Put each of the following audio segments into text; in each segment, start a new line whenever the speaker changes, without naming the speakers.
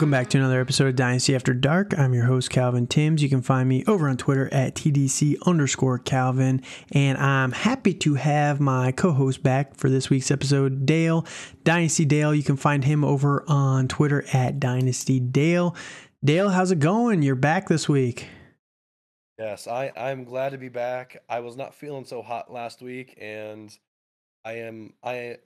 Welcome back to another episode of Dynasty After Dark. I'm your host, Calvin Timms. You can find me over on Twitter at TDC underscore Calvin. And I'm happy to have my co host back for this week's episode, Dale. Dynasty Dale. You can find him over on Twitter at Dynasty Dale. Dale, how's it going? You're back this week.
Yes, I, I'm glad to be back. I was not feeling so hot last week, and I am I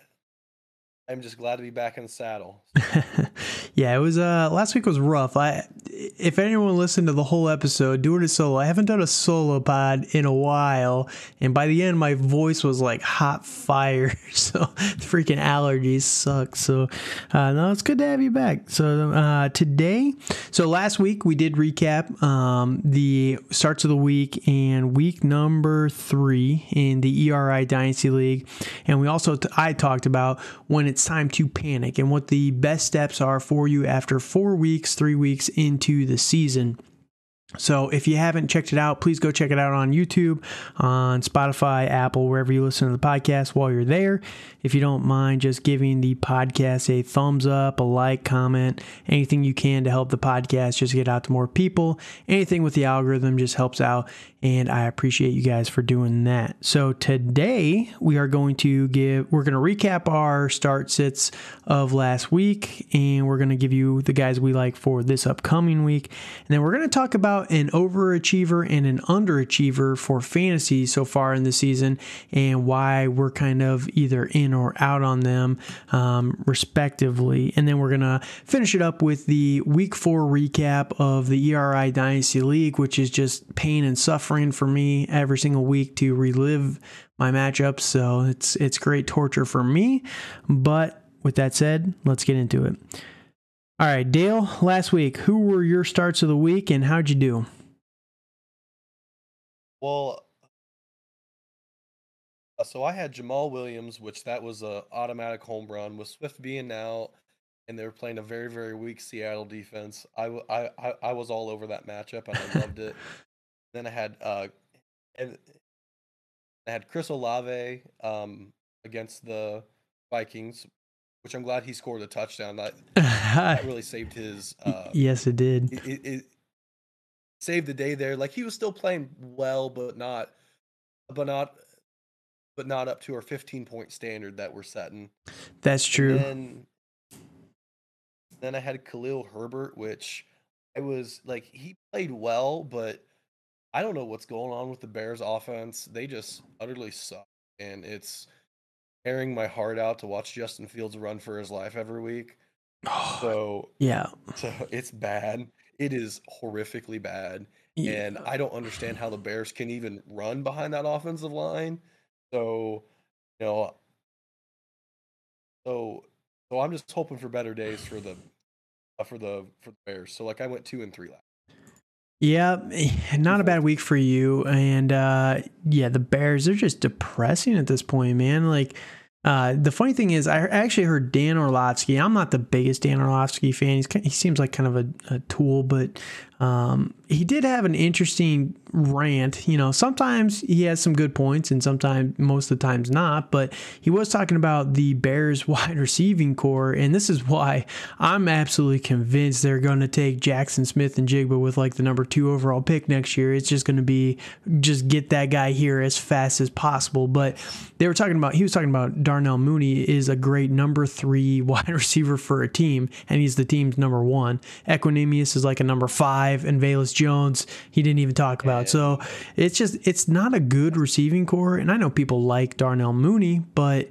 I'm just glad to be back in the saddle.
yeah, it was uh last week was rough. I if anyone listened to the whole episode, doing it solo. I haven't done a solo pod in a while, and by the end my voice was like hot fire. So freaking allergies suck. So uh, no, it's good to have you back. So uh, today, so last week we did recap um, the starts of the week and week number three in the ERI Dynasty League, and we also t- I talked about when it's time to panic and what the best steps are for you after four weeks, three weeks into the season. So if you haven't checked it out, please go check it out on YouTube, on Spotify, Apple, wherever you listen to the podcast while you're there. If you don't mind just giving the podcast a thumbs up, a like, comment, anything you can to help the podcast just get out to more people. Anything with the algorithm just helps out and I appreciate you guys for doing that. So today we are going to give we're going to recap our start sits of last week and we're going to give you the guys we like for this upcoming week. And then we're going to talk about an overachiever and an underachiever for fantasy so far in the season and why we're kind of either in or out on them um, respectively. And then we're going to finish it up with the week 4 recap of the ERI Dynasty League which is just pain and suffering suffering for me every single week to relive my matchups. So it's it's great torture for me. But with that said, let's get into it. All right, Dale, last week, who were your starts of the week and how'd you do?
Well, uh, so I had Jamaal Williams, which that was a automatic home run with Swift being out, and they were playing a very very weak Seattle defense. I I I was all over that matchup and I loved it. Then I had uh, and I had Chris Olave um, against the Vikings, which I'm glad he scored a touchdown. That, that really saved his. Uh,
yes, it did.
It, it, it, saved the day there. Like he was still playing well, but not, but not, but not up to our 15 point standard that we're setting.
That's true.
Then, then I had Khalil Herbert, which I was like he played well, but I don't know what's going on with the Bears offense. They just utterly suck. And it's tearing my heart out to watch Justin Fields run for his life every week.
Oh,
so
yeah.
So it's bad. It is horrifically bad. Yeah. And I don't understand how the Bears can even run behind that offensive line. So, you know, so so I'm just hoping for better days for the uh, for the for the Bears. So like I went two and three last.
Yeah, not a bad week for you. And uh, yeah, the Bears, they're just depressing at this point, man. Like, uh, the funny thing is, I actually heard Dan Orlovsky. I'm not the biggest Dan Orlovsky fan. He's, he seems like kind of a, a tool, but um, he did have an interesting rant. You know, sometimes he has some good points, and sometimes, most of the times, not. But he was talking about the Bears wide receiving core, and this is why I'm absolutely convinced they're going to take Jackson Smith-Njigba with like the number two overall pick next year. It's just going to be just get that guy here as fast as possible. But they were talking about he was talking about Darnell Mooney is a great number three wide receiver for a team, and he's the team's number one. Equanimeous is like a number five and Velus Jones, he didn't even talk about. So it's just it's not a good receiving core. And I know people like Darnell Mooney, but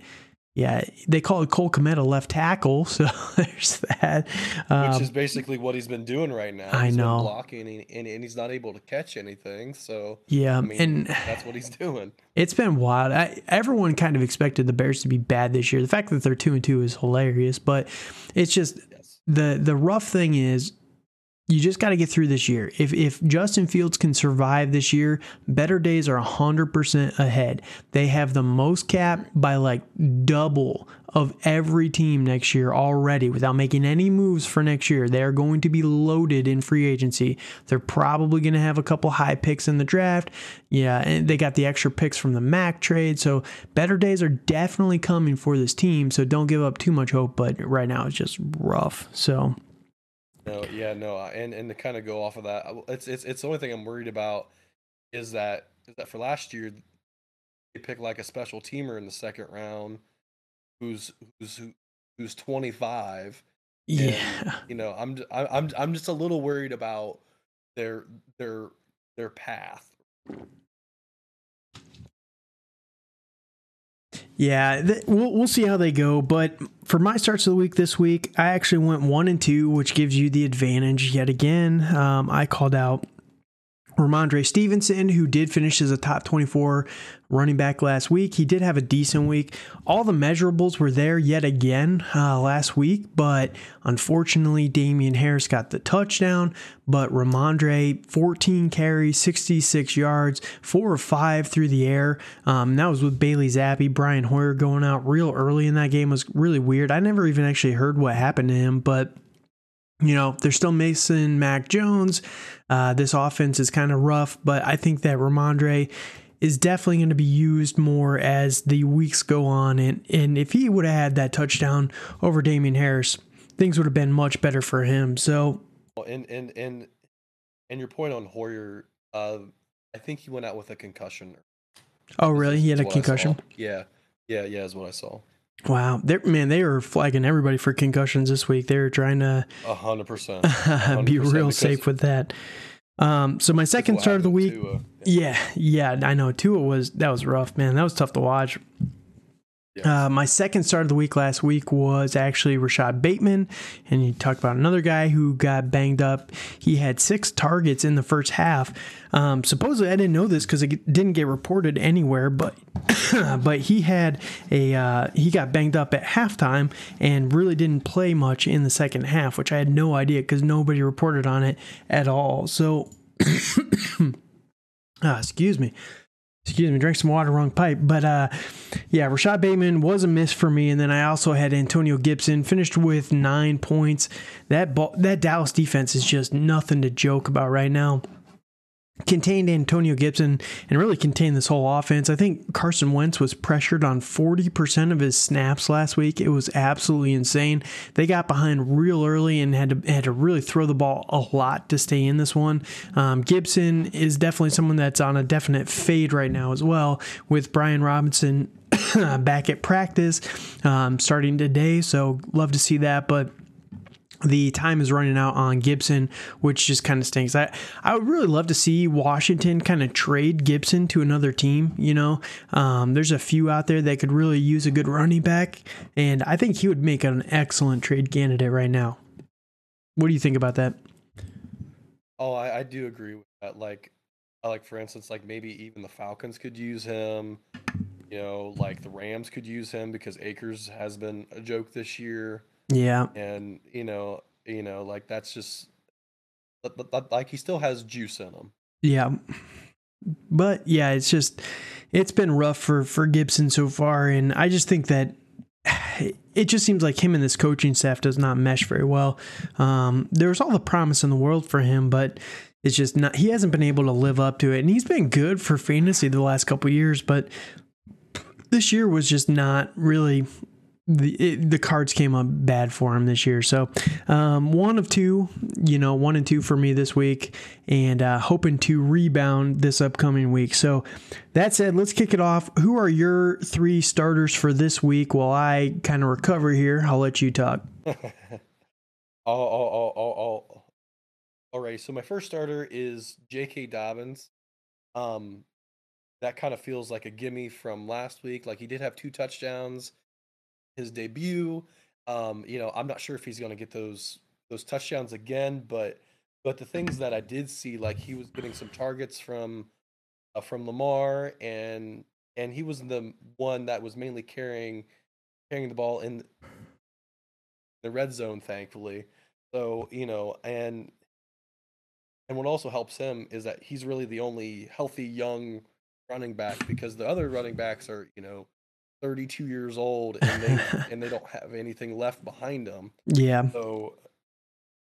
yeah, they call it Cole Kmet a left tackle, so there's that.
Um, Which is basically what he's been doing right now.
I
he's
know
blocking, and, and, and, he's not able to catch anything. So
yeah,
I mean,
and
that's what he's doing.
It's been wild. I, everyone kind of expected the Bears to be bad this year. The fact that they're two and two is hilarious, but it's just yes. the the rough thing is you just got to get through this year. If if Justin Fields can survive this year, better days are 100% ahead. They have the most cap by like double of every team next year already without making any moves for next year. They are going to be loaded in free agency. They're probably going to have a couple high picks in the draft. Yeah, and they got the extra picks from the Mack trade. So better days are definitely coming for this team. So don't give up too much hope, but right now it's just rough. So
No, yeah, no, and and to kind of go off of that, uh, it's it's it's the only thing I'm worried about is that is that for last year they picked like a special teamer in the second round who's who's who's 25.
Yeah.
And, you know, I'm I'm I'm just a little worried about their their their path.
Yeah, th- we'll we'll see how they go. But for my starts of the week this week, I actually went one and two, which gives you the advantage yet again. Um, I called out Rhamondre Stevenson, who did finish as a top 24 running back last week. He did have a decent week. All the measurables were there yet again uh, last week, but unfortunately, Damien Harris got the touchdown. But Rhamondre, 14 carries, 66 yards, four or five through the air. Um, that was with Bailey Zappe. Brian Hoyer going out real early in that game was really weird. I never even actually heard what happened to him, but you know, there's still Mason Mac Jones. Uh, this offense is kind of rough, but I think that Rhamondre is definitely going to be used more as the weeks go on. And, and if he would have had that touchdown over Damien Harris, things would have been much better for him. So,
and and and and your point on Hoyer, uh, I think he went out with a concussion.
Oh, really? He had a concussion.
Yeah, yeah, yeah. Is what I saw.
Wow, they're, man, they were flagging everybody for concussions this week. They were trying to
hundred percent
be real safe with that. Um, so my second start of the week, yeah, yeah, I know Tua was that was rough, man. That was tough to watch. Uh, my second start of the week last week was actually Rashod Bateman, and you talked about another guy who got banged up. He had six targets in the first half. Um, supposedly, I didn't know this because it didn't get reported anywhere, but but he had a uh, he got banged up at halftime and really didn't play much in the second half, which I had no idea because nobody reported on it at all. So, ah, excuse me excuse me, drink some water, wrong pipe. But uh, yeah, Rashod Bateman was a miss for me, and then I also had Antonio Gibson finished with nine points. That ball, that Dallas defense is just nothing to joke about right now contained Antonio Gibson and really contained this whole offense. I think Carson Wentz was pressured on 40% of his snaps last week. It was absolutely insane. They got behind real early and had to had to really throw the ball a lot to stay in this one. Um, Gibson is definitely someone that's on a definite fade right now as well with Brian Robinson back at practice um, starting today. So love to see that, but the time is running out on Gibson, which just kind of stinks. I, I would really love to see Washington kind of trade Gibson to another team. You know, um, there's a few out there that could really use a good running back, and I think he would make an excellent trade candidate right now. What do you think about that?
Oh, I, I do agree with that. Like, like for instance, like maybe even the Falcons could use him. You know, like the Rams could use him because Akers has been a joke this year.
Yeah.
And you know, you know, like that's just like he still has juice in him.
Yeah. But yeah, it's just it's been rough for for Gibson so far and I just think that it just seems like him and this coaching staff does not mesh very well. Um, there's all the promise in the world for him, but it's just not. He hasn't been able to live up to it, and he's been good for fantasy the last couple years, but this year was just not really the it, the cards came up bad for him this year. So um, one of two, you know, one and two for me this week, and uh, hoping to rebound this upcoming week. So that said, let's kick it off. Who are your three starters for this week? While I kind of recover here, I'll let you talk.
oh, oh, oh, oh, oh. All right. So my first starter is J.K. Dobbins. Um, that kind of feels like a gimme from last week. Like he did have two touchdowns his debut. Um, you know, I'm not sure if he's going to get those those touchdowns again, but but the things that I did see, like he was getting some targets from uh, from Lamar, and and he was the one that was mainly carrying carrying the ball in the red zone, thankfully. So you know, and and what also helps him is that he's really the only healthy young running back because the other running backs are you know 32 years old and they and they don't have anything left behind them.
Yeah.
So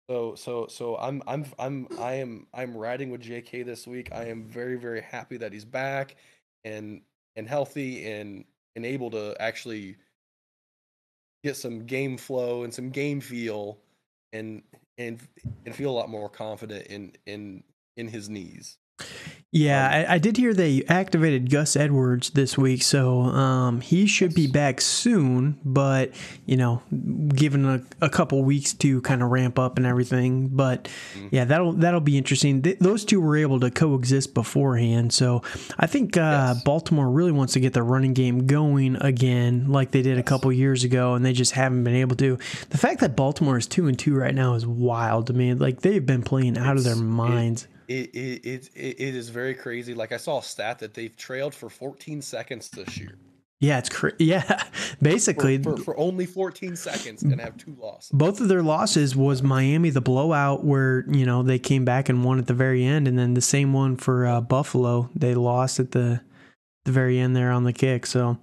so so so I'm I'm I'm I am I'm riding with JK this week. I am very very happy that he's back and and healthy and and able to actually get some game flow and some game feel and and and feel a lot more confident in in in his knees.
Yeah, I, I, did hear they activated Gus Edwards this week, so um, he should be back soon. But you know, given a, a couple weeks to kind of ramp up and everything. But mm-hmm. yeah, that'll that'll be interesting. Th- those two were able to coexist beforehand, so I think uh, yes. Baltimore really wants to get the running game going again, like they did a couple years ago, and they just haven't been able to. The fact that Baltimore is two and two right now is wild to me. Like they've been playing out it's, of their minds.
It, it, it, it, it is very crazy. Like I saw a stat that they've trailed for 14 seconds this year.
Yeah, it's cra- yeah. Basically,
for, for, for, only 14 seconds and have two losses.
Both of their losses was Miami, the blowout where you know they came back and won at the very end, and then the same one for uh, Buffalo. They lost at the the very end there on the kick. So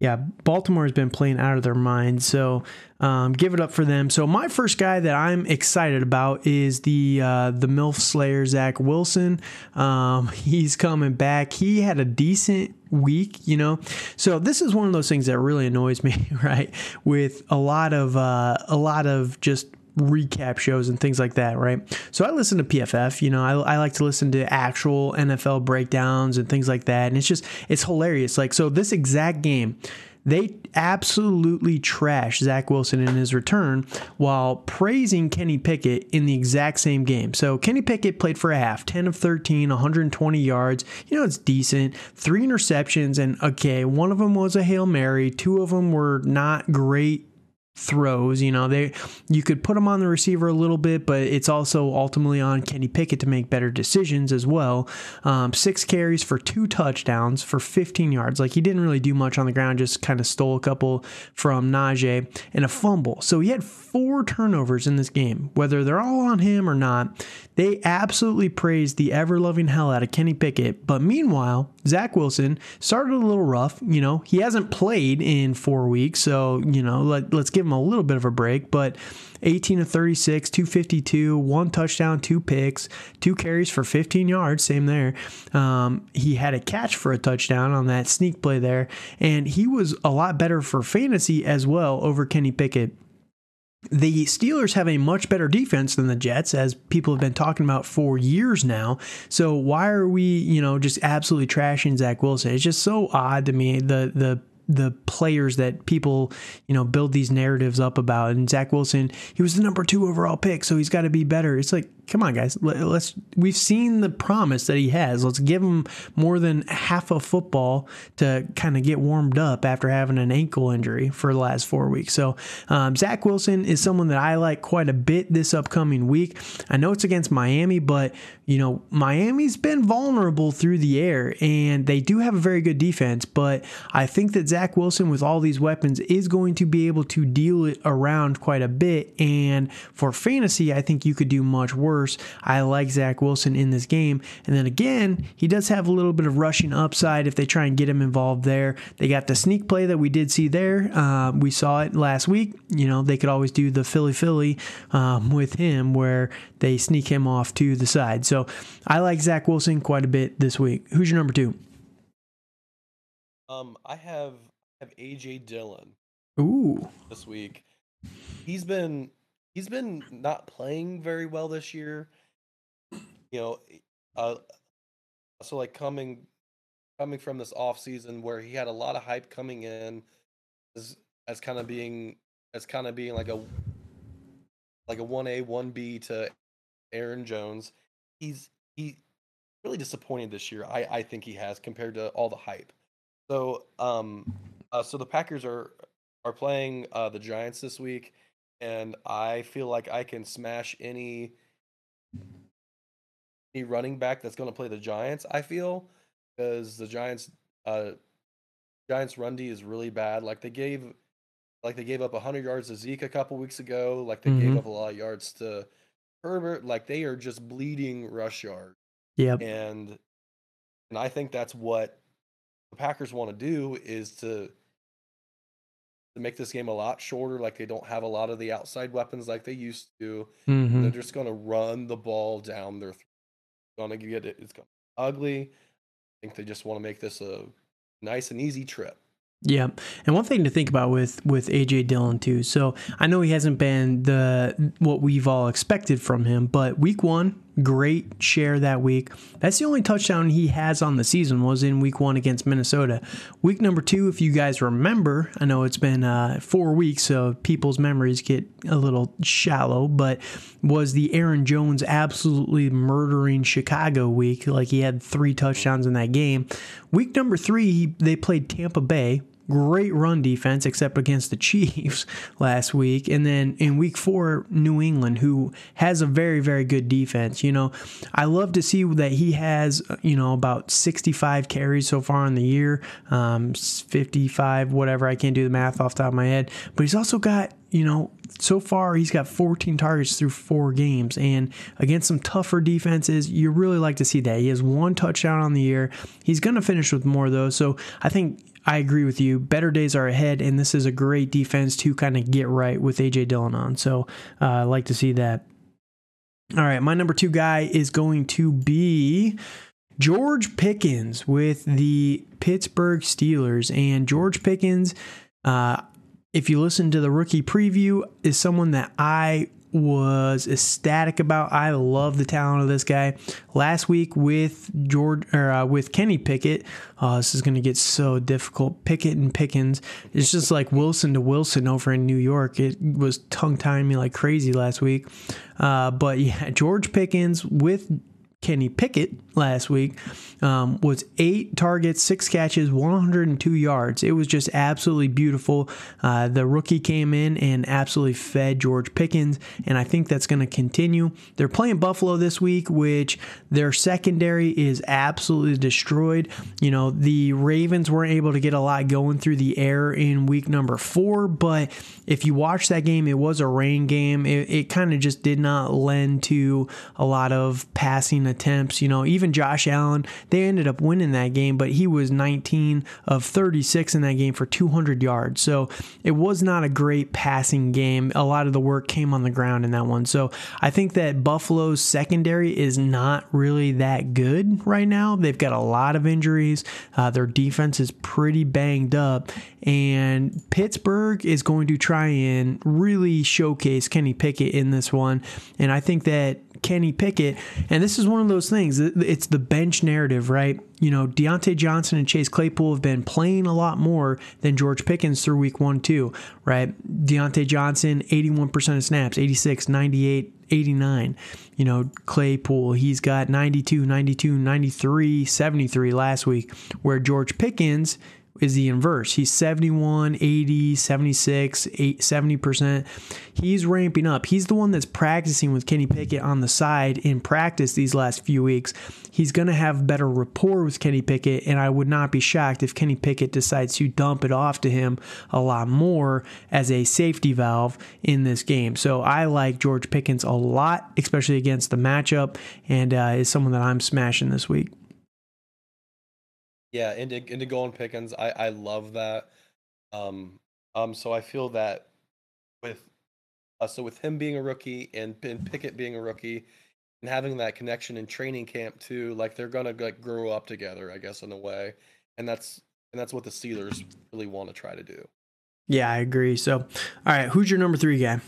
yeah, Baltimore has been playing out of their mind. So um, give it up for them. So my first guy that I'm excited about is the uh, the MILF Slayer Zach Wilson. Um, he's coming back. He had a decent week, you know. So this is one of those things that really annoys me, right? With a lot of uh, a lot of just recap shows and things like that, right? So I listen to PFF, you know, I, I like to listen to actual NFL breakdowns and things like that. And it's just, it's hilarious. Like, so this exact game, they absolutely trash Zach Wilson in his return while praising Kenny Pickett in the exact same game. So Kenny Pickett played for a half, 10 of 13, 120 yards. You know, it's decent. Three interceptions, and okay, one of them was a Hail Mary, two of them were not great throws. You know, they you could put them on the receiver a little bit, but it's also ultimately on Kenny Pickett to make better decisions as well. Um, six carries for two touchdowns for 15 yards. Like he didn't really do much on the ground, just kind of stole a couple from Najee and a fumble. So he had four turnovers in this game. Whether they're all on him or not, they absolutely praised the ever loving hell out of Kenny Pickett. But meanwhile, Zach Wilson started a little rough. You know, he hasn't played in four weeks, so you know, let, let's give him a little bit of a break, but 18 to 36, 252, one touchdown, two picks, two carries for 15 yards, same there. Um, he had a catch for a touchdown on that sneak play there, and he was a lot better for fantasy as well over Kenny Pickett. The Steelers have a much better defense than the Jets, as people have been talking about for years now. So why are we, you know, just absolutely trashing Zach Wilson? It's just so odd to me. The the the players that people you know build these narratives up about. And Zach Wilson, he was the number two overall pick, so he's got to be better. It's like come on, guys. Let's. We've seen the promise that he has. Let's give him more than half a football to kind of get warmed up after having an ankle injury for the last four weeks. So um, Zach Wilson is someone that I like quite a bit this upcoming week. I know it's against Miami, but you know Miami's been vulnerable through the air, and they do have a very good defense. But I think that Zach Wilson, with all these weapons, is going to be able to deal it around quite a bit. And for fantasy, I think you could do much worse worse. I like Zach Wilson in this game. And then again, he does have a little bit of rushing upside if they try and get him involved there. They got the sneak play that we did see there. Uh, we saw it last week. You know, they could always do the Philly Philly um, with him where they sneak him off to the side. So I like Zach Wilson quite a bit this week. Who's your number two?
Um, I have have AJ Dillon.
Ooh,
this week. He's been he's been not playing very well this year. You know, uh, so like coming coming from this off season where he had a lot of hype coming in as as kind of being as kind of being like a like a 1A 1B to Aaron Jones. He's he really disappointed this year. I I think he has compared to all the hype. So um uh, so the Packers are are playing uh the Giants this week and I feel like I can smash any any running back that's going to play the Giants. I feel because the Giants uh Giants run D is really bad. Like they gave like they gave up 100 yards to Zeke a couple weeks ago. Like they mm-hmm. gave up a lot of yards to Herbert. Like they are just bleeding rush yards.
Yeah.
And and I think that's what the Packers want to do is to to make this game a lot shorter. Like they don't have a lot of the outside weapons like they used to. Mm-hmm. They're just going to run the ball down their. Going to get it. It's to be ugly. I think they just want to make this a nice and easy trip.
Yeah, and one thing to think about with with AJ Dillon too. So I know he hasn't been the what we've all expected from him, but week one, great share that week. That's the only touchdown he has on the season was in week one against Minnesota. Week number two, if you guys remember, I know it's been uh, four weeks, so people's memories get a little shallow, but was the Aaron Jones absolutely murdering Chicago week? Like he had three touchdowns in that game. Week number three, he, they played Tampa Bay great run defense, except against the Chiefs last week. And then in week four, New England, who has a very, very good defense. You know, I love to see that he has, you know, about 65 carries so far in the year, um, 55, whatever. I can't do the math off the top of my head. But he's also got, you know, so far he's got 14 targets through four games and against some tougher defenses you really like to see that he has one touchdown on the year he's going to finish with more though so i think I agree with you. Better days are ahead, and this is a great defense to kind of get right with AJ Dillon on. So uh, I like to see that. All right, my number two guy is going to be George Pickens with the Pittsburgh Steelers. And George Pickens, uh, if you listen to the rookie preview, is someone that I was ecstatic about. I love the talent of this guy. Last week with George or uh, with Kenny Pickett, uh, this is going to get so difficult. Pickett and Pickens, it's just like Wilson to Wilson over in New York. It was tongue tying me like crazy last week. Uh, but yeah, George Pickens with Kenny Pickett last week um, was eight targets, six catches, 102 yards. It was just absolutely beautiful. Uh, the rookie came in and absolutely fed George Pickens, and I think that's going to continue. They're playing Buffalo this week, which their secondary is absolutely destroyed. You know, the Ravens weren't able to get a lot going through the air in week number four, but if you watch that game, it was a rain game. It, it kind of just did not lend to a lot of passing attempts. You know, even Josh Allen, they ended up winning that game, but he was 19 of 36 in that game for 200 yards. So it was not a great passing game. A lot of the work came on the ground in that one. So I think that Buffalo's secondary is not really that good right now. They've got a lot of injuries. Uh, their defense is pretty banged up. And Pittsburgh is going to try and really showcase Kenny Pickett in this one. And I think that Kenny Pickett. And this is one of those things. It's the bench narrative, right? You know, Diontae Johnson and Chase Claypool have been playing a lot more than George Pickens through week one, too, right? Diontae Johnson, 81% of snaps, 86, 98, 89. You know, Claypool, he's got 92, 92, 93, 73 last week, where George Pickens is the inverse. He's 71, 80, 76, 8, 70%. He's ramping up. He's the one that's practicing with Kenny Pickett on the side in practice these last few weeks. He's going to have better rapport with Kenny Pickett, and I would not be shocked if Kenny Pickett decides to dump it off to him a lot more as a safety valve in this game. So I like George Pickens a lot, especially against the matchup, and uh, is someone that I'm smashing this week.
Yeah, into into going Pickens, I I love that. Um, um, so I feel that with uh, so with him being a rookie and, and Pickett being a rookie and having that connection in training camp too, like they're gonna like grow up together, I guess, in a way, and that's and that's what the Steelers really want to try to do.
Yeah, I agree. So, all right, who's your number three guy?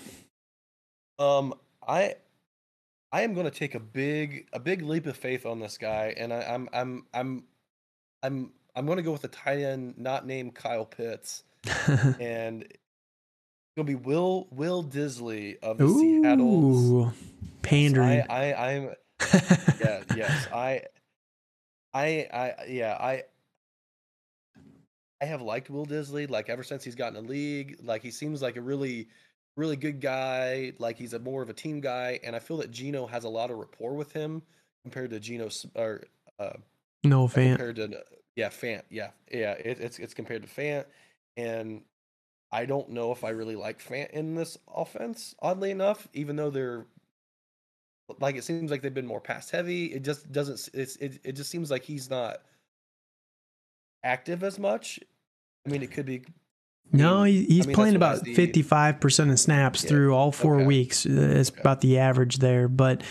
Um, I I am going to take a big a big leap of faith on this guy, and I, I'm I'm I'm I'm I'm going to go with the tight end not named Kyle Pitts, and gonna be Will Will Dissly of the Ooh, Seattle
pandering.
I, I I'm yeah yes I I I yeah I I have liked Will Dissly like ever since he's gotten a league. Like he seems like a really really good guy. Like he's a more of a team guy, and I feel that Geno has a lot of rapport with him compared to Geno or uh,
Noah Fant.
Compared to yeah, Fant. Yeah, yeah. It, it's it's compared to Fant, and I don't know if I really like Fant in this offense. Oddly enough, even though they're like it seems like they've been more pass heavy. It just doesn't. It's it. It just seems like he's not active as much. I mean, it could be.
No, he's I mean, playing about fifty-five percent of snaps yeah. through all four okay. weeks. Uh, it's okay. about the average there, but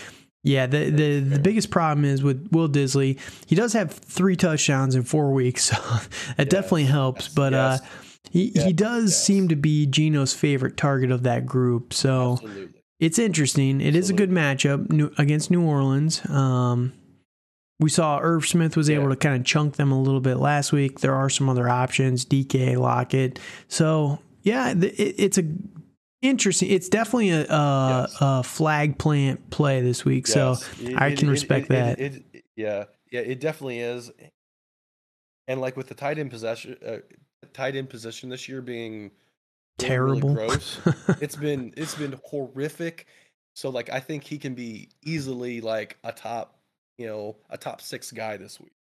Yeah, the, the the biggest problem is with Will Dissly. He does have three touchdowns in four weeks, so that yes, definitely helps. Yes, but yes. uh, he he does seem to be Geno's favorite target of that group. So Absolutely. it's interesting. It Absolutely. is a good matchup against New Orleans. Um, we saw Irv Smith was yeah. able to kind of chunk them a little bit last week. There are some other options, DK, Lockett. So yeah, it, it's a Interesting. It's definitely a, a, yes. a flag plant play this week, yes. so it, I can it, respect
it,
that.
yeah, yeah, it definitely is. And like with the tight end possession, uh, tight end position this year being
terrible,
really gross. it's been it's been horrific. So like I think he can be easily like a top, you know, a top six guy this week.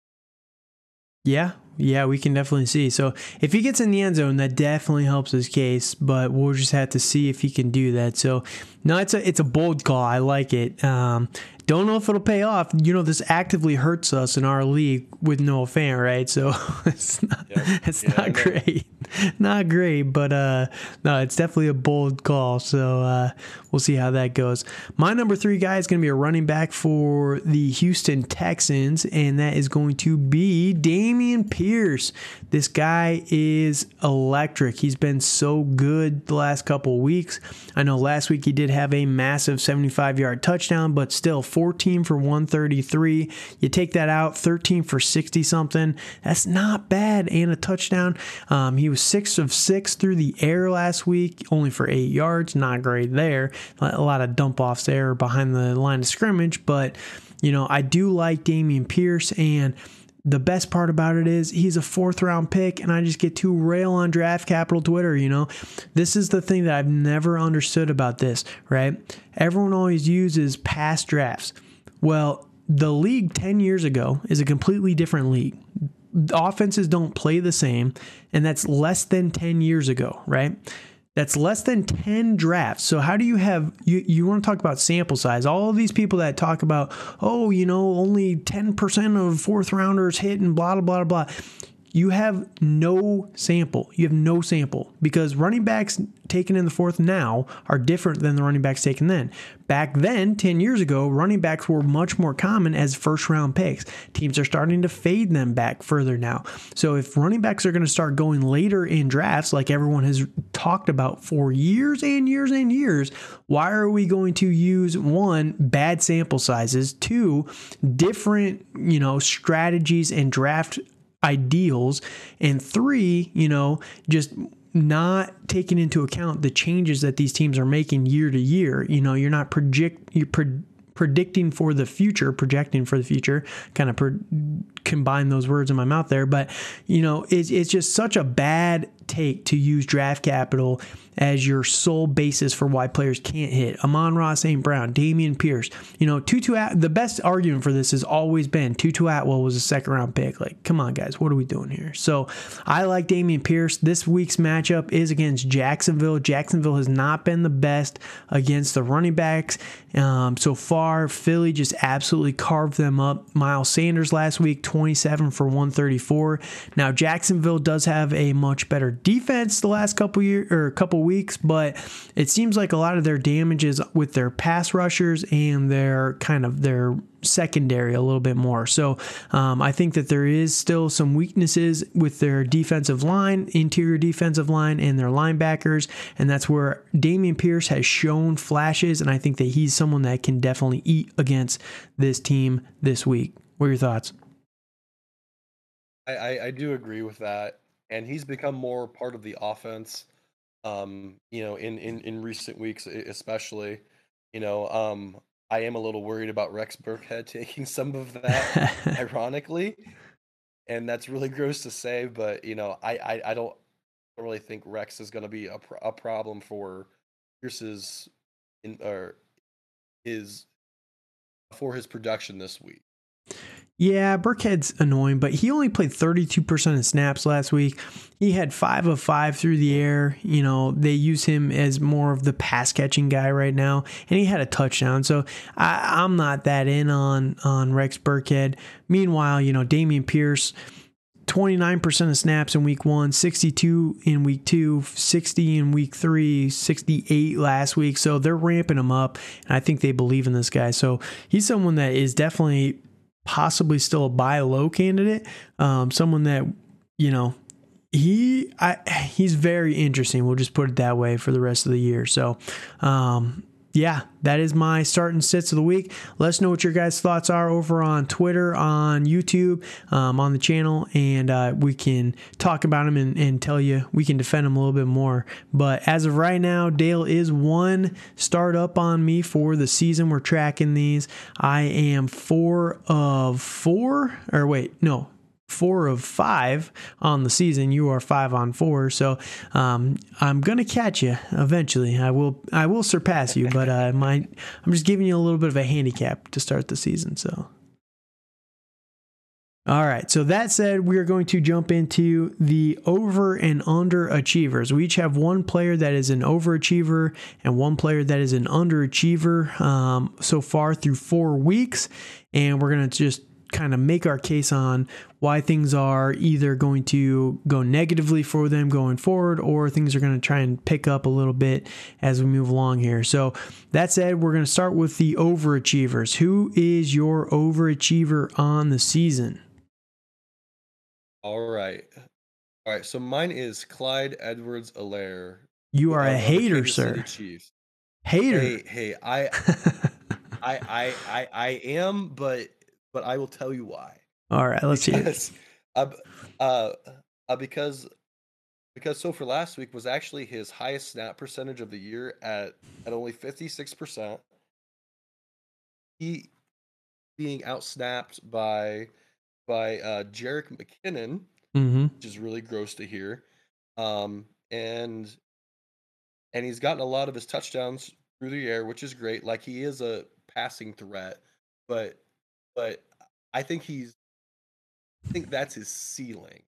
Yeah, yeah, we can definitely see. So if he gets in the end zone, that definitely helps his case. But we'll just have to see if he can do that. So no, it's a it's a bold call. I like it. Um, don't know if it'll pay off. You know, this actively hurts us in our league with Noah Fant, right? So it's not, yeah. it's yeah, not great, not great. But uh, no, it's definitely a bold call. So uh, we'll see how that goes. My number three guy is going to be a running back for the Houston Texans, and that is going to be Dameon Pierce. This guy is electric. He's been so good the last couple weeks. I know last week he did have a massive 75 yard touchdown, but still 14 for 133. You take that out, 13 for 60 something. That's not bad. And a touchdown. Um, he was six of six through the air last week, only for eight yards. Not great there. A lot of dump offs there behind the line of scrimmage, but you know, I do like Dameon Pierce and the best part about it is he's a fourth round pick, and I just get to rail on draft capital Twitter. You know, this is the thing that I've never understood about this, right? Everyone always uses past drafts. Well, the league 10 years ago is a completely different league. Offenses don't play the same, and that's less than 10 years ago, right? That's less than 10 drafts. So how do you have you you want to talk about sample size? All these people that talk about, "Oh, you know, only 10% of fourth rounders hit and blah blah blah blah." You have no sample. You have no sample because running backs taken in the fourth now are different than the running backs taken then. Back then, 10 years ago, running backs were much more common as first round picks. Teams are starting to fade them back further now. So if running backs are going to start going later in drafts, like everyone has talked about for years and years and years, why are we going to use one, bad sample sizes, two, different, you know, strategies and draft ideals. And three you know just not taking into account the changes that these teams are making year to year. You know you're not project you pre- predicting for the future, projecting for the future, kind of pro- combine those words in my mouth there. But, you know, it's, it's just such a bad take to use draft capital as your sole basis for why players can't hit. Amon-Ra St. Brown, Dameon Pierce. You know, Tutu At- the best argument for this has always been Tutu Atwell was a second round pick. Like, come on, guys, what are we doing here? So I like Dameon Pierce. This week's matchup is against Jacksonville. Jacksonville has not been the best against the running backs. Um, so far, Philly just absolutely carved them up. Miles Sanders last week, 27 for 134. Now, Jacksonville does have a much better defense the last couple year or couple weeks, but it seems like a lot of their damage is with their pass rushers and their kind of their secondary a little bit more. So um, I think that there is still some weaknesses with their defensive line, interior defensive line, and their linebackers, and that's where Dameon Pierce has shown flashes, and I think that he's someone that can definitely eat against this team this week. What are your thoughts?
I, I, I do agree with that and he's become more part of the offense. Um, you know, in in in recent weeks, especially. You know, um, I am a little worried about Rex Burkhead taking some of that, ironically, and that's really gross to say. But you know, I I, I don't really think Rex is going to be a a problem for Pierce's in or his for his production this week.
Yeah, Burkhead's annoying, but he only played 32% of snaps last week. He had five of five through the air. You know, they use him as more of the pass catching guy right now, and he had a touchdown. So I, am not that in on on Rex Burkhead. Meanwhile, you know, Dameon Pierce 29% of snaps in week one, 62 in week two, 60 in week three, 68 last week. So they're ramping him up. And I think they believe in this guy. So he's someone that is definitely possibly still a buy low candidate. Um, someone that, you know, he I he's very interesting. We'll just put it that way for the rest of the year. So, um, yeah, that is my start and sits of the week. Let us know what your guys' thoughts are over on Twitter, on YouTube, um, on the channel, and uh, we can talk about them and, and, tell you we can defend them a little bit more. But as of right now, Dale is one start up on me for the season. We're tracking these. I am four of four, or wait, no, four of five on the season. You are five on four, so um, I'm gonna catch you eventually. I will. I will surpass you, but I might. I'm just giving you a little bit of a handicap to start the season. So. All right. So that said, we are going to jump into the over and under achievers. We each have one player that is an overachiever and one player that is an underachiever um, so far through four weeks. And we're going to just kind of make our case on why things are either going to go negatively for them going forward or things are going to try and pick up a little bit as we move along here. So, that said, we're going to start with the overachievers. Who is your overachiever on the season?
All right. All right. So, mine is Clyde Edwards Helaire.
You are a hater, sir. Hater.
Hey, hey, I. I, I I I am, but but I will tell you why.
All right, let's because,
hear. Uh, uh, because because so for last week was actually his highest snap percentage of the year at at only fifty six percent. He being outsnapped by by uh, Jerick McKinnon,
mm-hmm.
which is really gross to hear. Um, and and he's gotten a lot of his touchdowns through the air, which is great. Like he is a passing threat, but but I think he's I think that's his ceiling.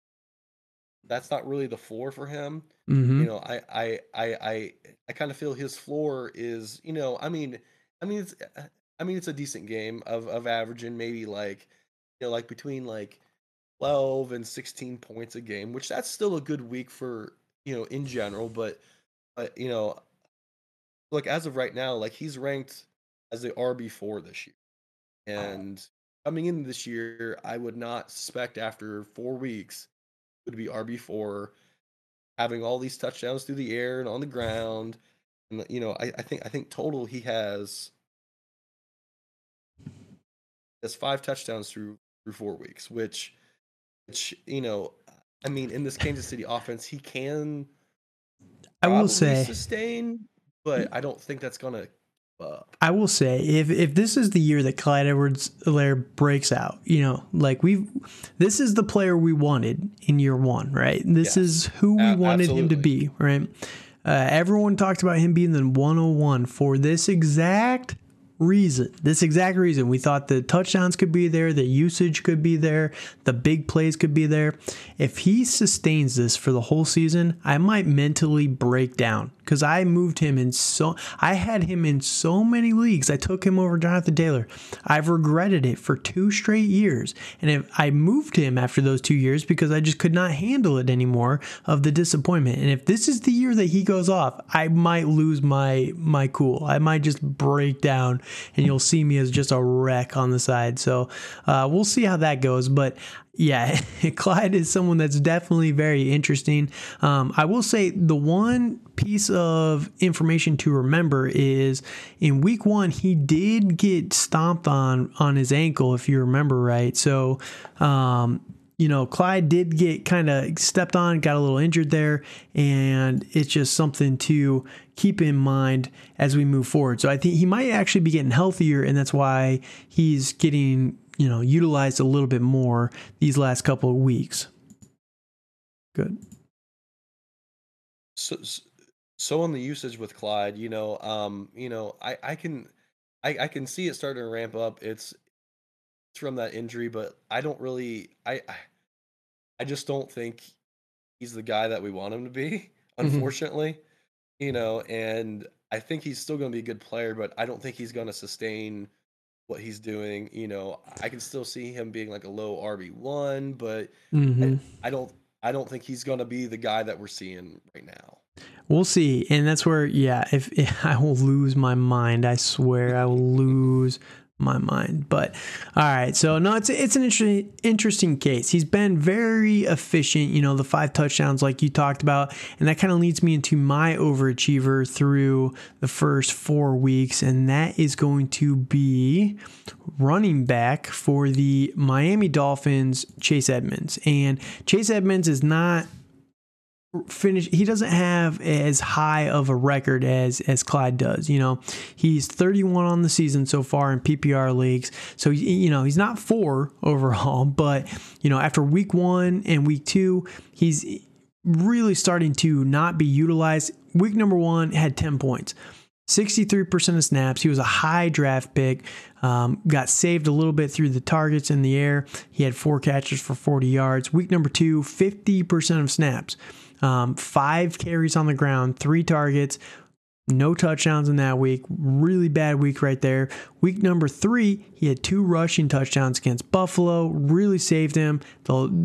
That's not really the floor for him.
Mm-hmm.
You know, I I I I, I kind of feel his floor is, you know, I mean, I mean it's uh, I mean it's a decent game of of averaging maybe like you know like between like 12 and 16 points a game, which that's still a good week for, you know, in general, but but you know, look as of right now, like he's ranked as the RB4 this year. Uh-huh. And coming in this year, I would not suspect after four weeks would be RB four, having all these touchdowns through the air and on the ground. And you know, I, I think I think total he has has five touchdowns through through four weeks, which which you know, I mean, in this Kansas City offense, he can.
I will say
sustain, but I don't think that's gonna
up. I will say, if if this is the year that Clyde Edwards Helaire breaks out, you know, like we've this is the player we wanted in year one, right? This is who we wanted absolutely. him to be, right? Uh, everyone talked about him being the 101 for this exact reason, this exact reason, we thought the touchdowns could be there, the usage could be there, the big plays could be there. If he sustains this for the whole season, I might mentally break down because I moved him in so I had him in so many leagues. I took him over Jonathan Taylor. I've regretted it for two straight years, and if I moved him after those two years because I just could not handle it anymore of the disappointment. And if this is the year that he goes off, I might lose my my cool. I might just break down, and you'll see me as just a wreck on the side. So uh, we'll see how that goes. But yeah, Clyde is someone that's definitely very interesting. Um, I will say the one piece of information to remember is in week one he did get stomped on on his ankle, if you remember right. So. Um, you know, Clyde did get kind of stepped on, got a little injured there, and it's just something to keep in mind as we move forward. So I think he might actually be getting healthier, and that's why he's getting you know, utilized a little bit more these last couple of weeks. Good.
So, so on the usage with Clyde, you know, um, you know, I, I can, I, I can see it starting to ramp up. It's, it's from that injury, but I don't really, I, I just don't think he's the guy that we want him to be. Mm-hmm. Unfortunately, mm-hmm. you know, and I think he's still going to be a good player, but I don't think he's going to sustain what he's doing. You know, I can still see him being like a low RB one, but
hmm
I, I don't I don't think he's gonna be the guy that we're seeing right now.
We'll see, and that's where, yeah, if, if I will lose my mind, I swear I will lose my mind. But all right, so no, it's it's an interesting interesting case. He's been very efficient, you know, the five touchdowns like you talked about, and that kind of leads me into my overachiever through the first four weeks, and that is going to be running back for the Miami Dolphins, Chase Edmonds. And Chase Edmonds is not finish he doesn't have as high of a record as as Clyde does you know he's 31 on the season so far in PPR leagues so you know he's not 4 overall but you know after week 1 and week 2 he's really starting to not be utilized week number 1 had 10 points 63% of snaps. He was a high draft pick. Um, got saved a little bit through the targets in the air. He had four catches for 40 yards. Week number two, 50% of snaps. Um, five carries on the ground, three targets, no touchdowns in that week. Really bad week right there. Week number three, he had two rushing touchdowns against Buffalo. Really saved him.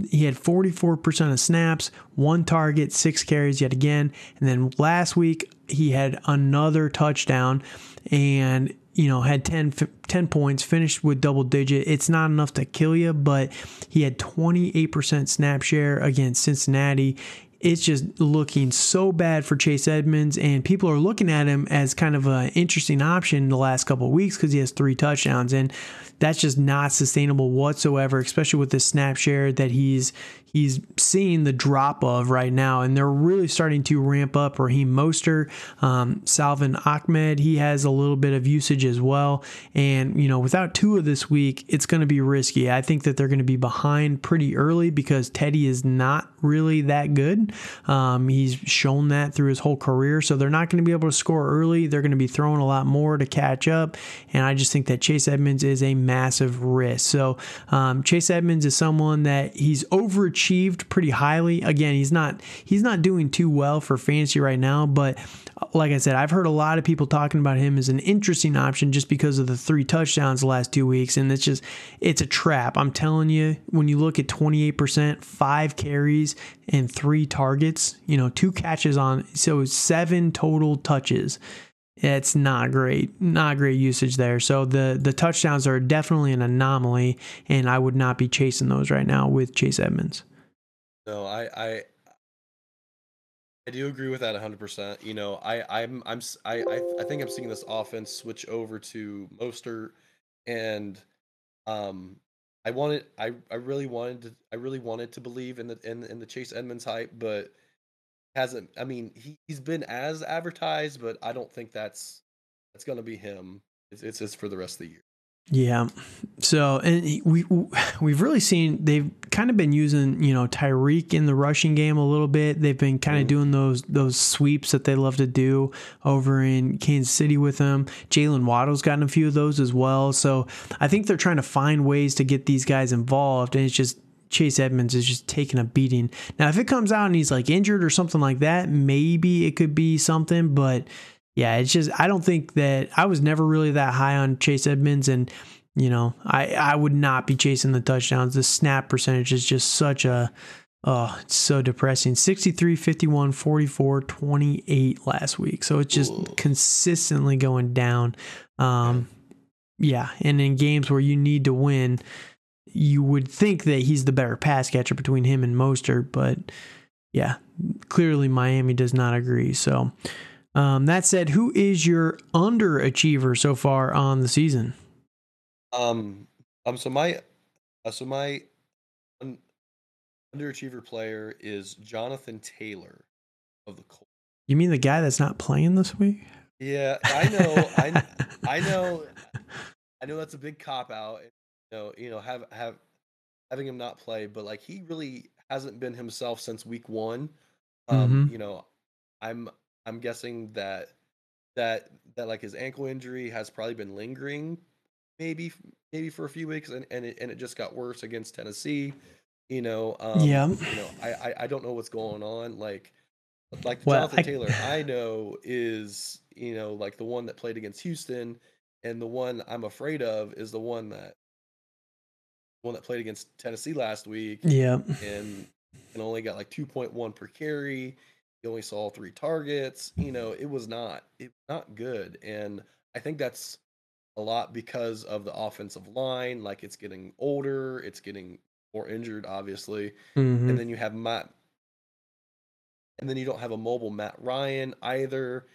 He had 44% of snaps, one target, six carries yet again. And then last week, he had another touchdown and you know had 10, 10 points finished with double digit it's not enough to kill you but he had 28% snap share against cincinnati it's just looking so bad for Chase Edmonds, and people are looking at him as kind of an interesting option the last couple of weeks because he has three touchdowns, and that's just not sustainable whatsoever, especially with the snap share that he's he's seeing the drop of right now, and they're really starting to ramp up Raheem Mostert, um, Salvon Ahmed. He has a little bit of usage as well, and you know without Tua this week, it's going to be risky. I think that they're going to be behind pretty early because Teddy is not really that good. Um, he's shown that through his whole career, so they're not going to be able to score early. They're going to be throwing a lot more to catch up, and I just think that Chase Edmonds is a massive risk. So um, Chase Edmonds is someone that he's overachieved pretty highly. Again, he's not he's not doing too well for fantasy right now, but like I said, I've heard a lot of people talking about him as an interesting option just because of the three touchdowns the last two weeks, and it's just it's a trap. I'm telling you, when you look at 28%, five carries and three targets, you know, two catches on so seven total touches it's not great not great usage there so the the touchdowns are definitely an anomaly and i would not be chasing those right now with chase edmonds
no, I I I do agree with that 100%. You know, I I'm I'm I I think I'm seeing this offense switch over to Mostert and um I wanted I I really wanted to I really wanted to believe in the in in the Chase Edmonds hype, but hasn't I mean, he he's been as advertised, but I don't think that's that's going to be him. It's it's just for the rest of the year.
Yeah. So, and we we've really seen they've kind of been using you know Tyreek in the rushing game a little bit. They've been kind of mm-hmm. doing those those sweeps that they love to do over in Kansas City with them. Jaylen Waddle's gotten a few of those as well. So I think they're trying to find ways to get these guys involved, and it's just Chase Edmonds is just taking a beating. Now, if it comes out and he's like injured or something like that, maybe it could be something, but yeah, it's just I don't think that I was never really that high on Chase Edmonds and you know, I I would not be chasing the touchdowns. The snap percentage is just such a oh, it's so depressing. 63, 51, 44, 28 last week. So it's just Ooh. consistently going down. Um yeah, and in games where you need to win, you would think that he's the better pass catcher between him and Mostert, but yeah, clearly Miami does not agree. So um, that said, who is your underachiever so far on the season?
Um, um, so my, uh, so my un- underachiever player is Jonathan Taylor of the Colts.
You mean the guy that's not playing this week?
Yeah, I know. I I know. I know that's a big cop out. Know, you know, have have having him not play, but like he really hasn't been himself since week one. Um, mm-hmm. you know, I'm I'm guessing that that that like his ankle injury has probably been lingering maybe maybe for a few weeks and and it, and it just got worse against Tennessee you know um,
yeah
you know I, I, I don't know what's going on like like well, Jonathan I... Taylor I know is you know like the one that played against Houston and the one I'm afraid of is the one that one that played against Tennessee last week
Yeah.
and and only got like 2.1 per carry. He only saw three targets. You know, it was not it not good, and I think that's a lot because of the offensive line. Like it's getting older, it's getting more injured, obviously,
hmm
and then you have Matt, and then you don't have a mobile Matt Ryan either,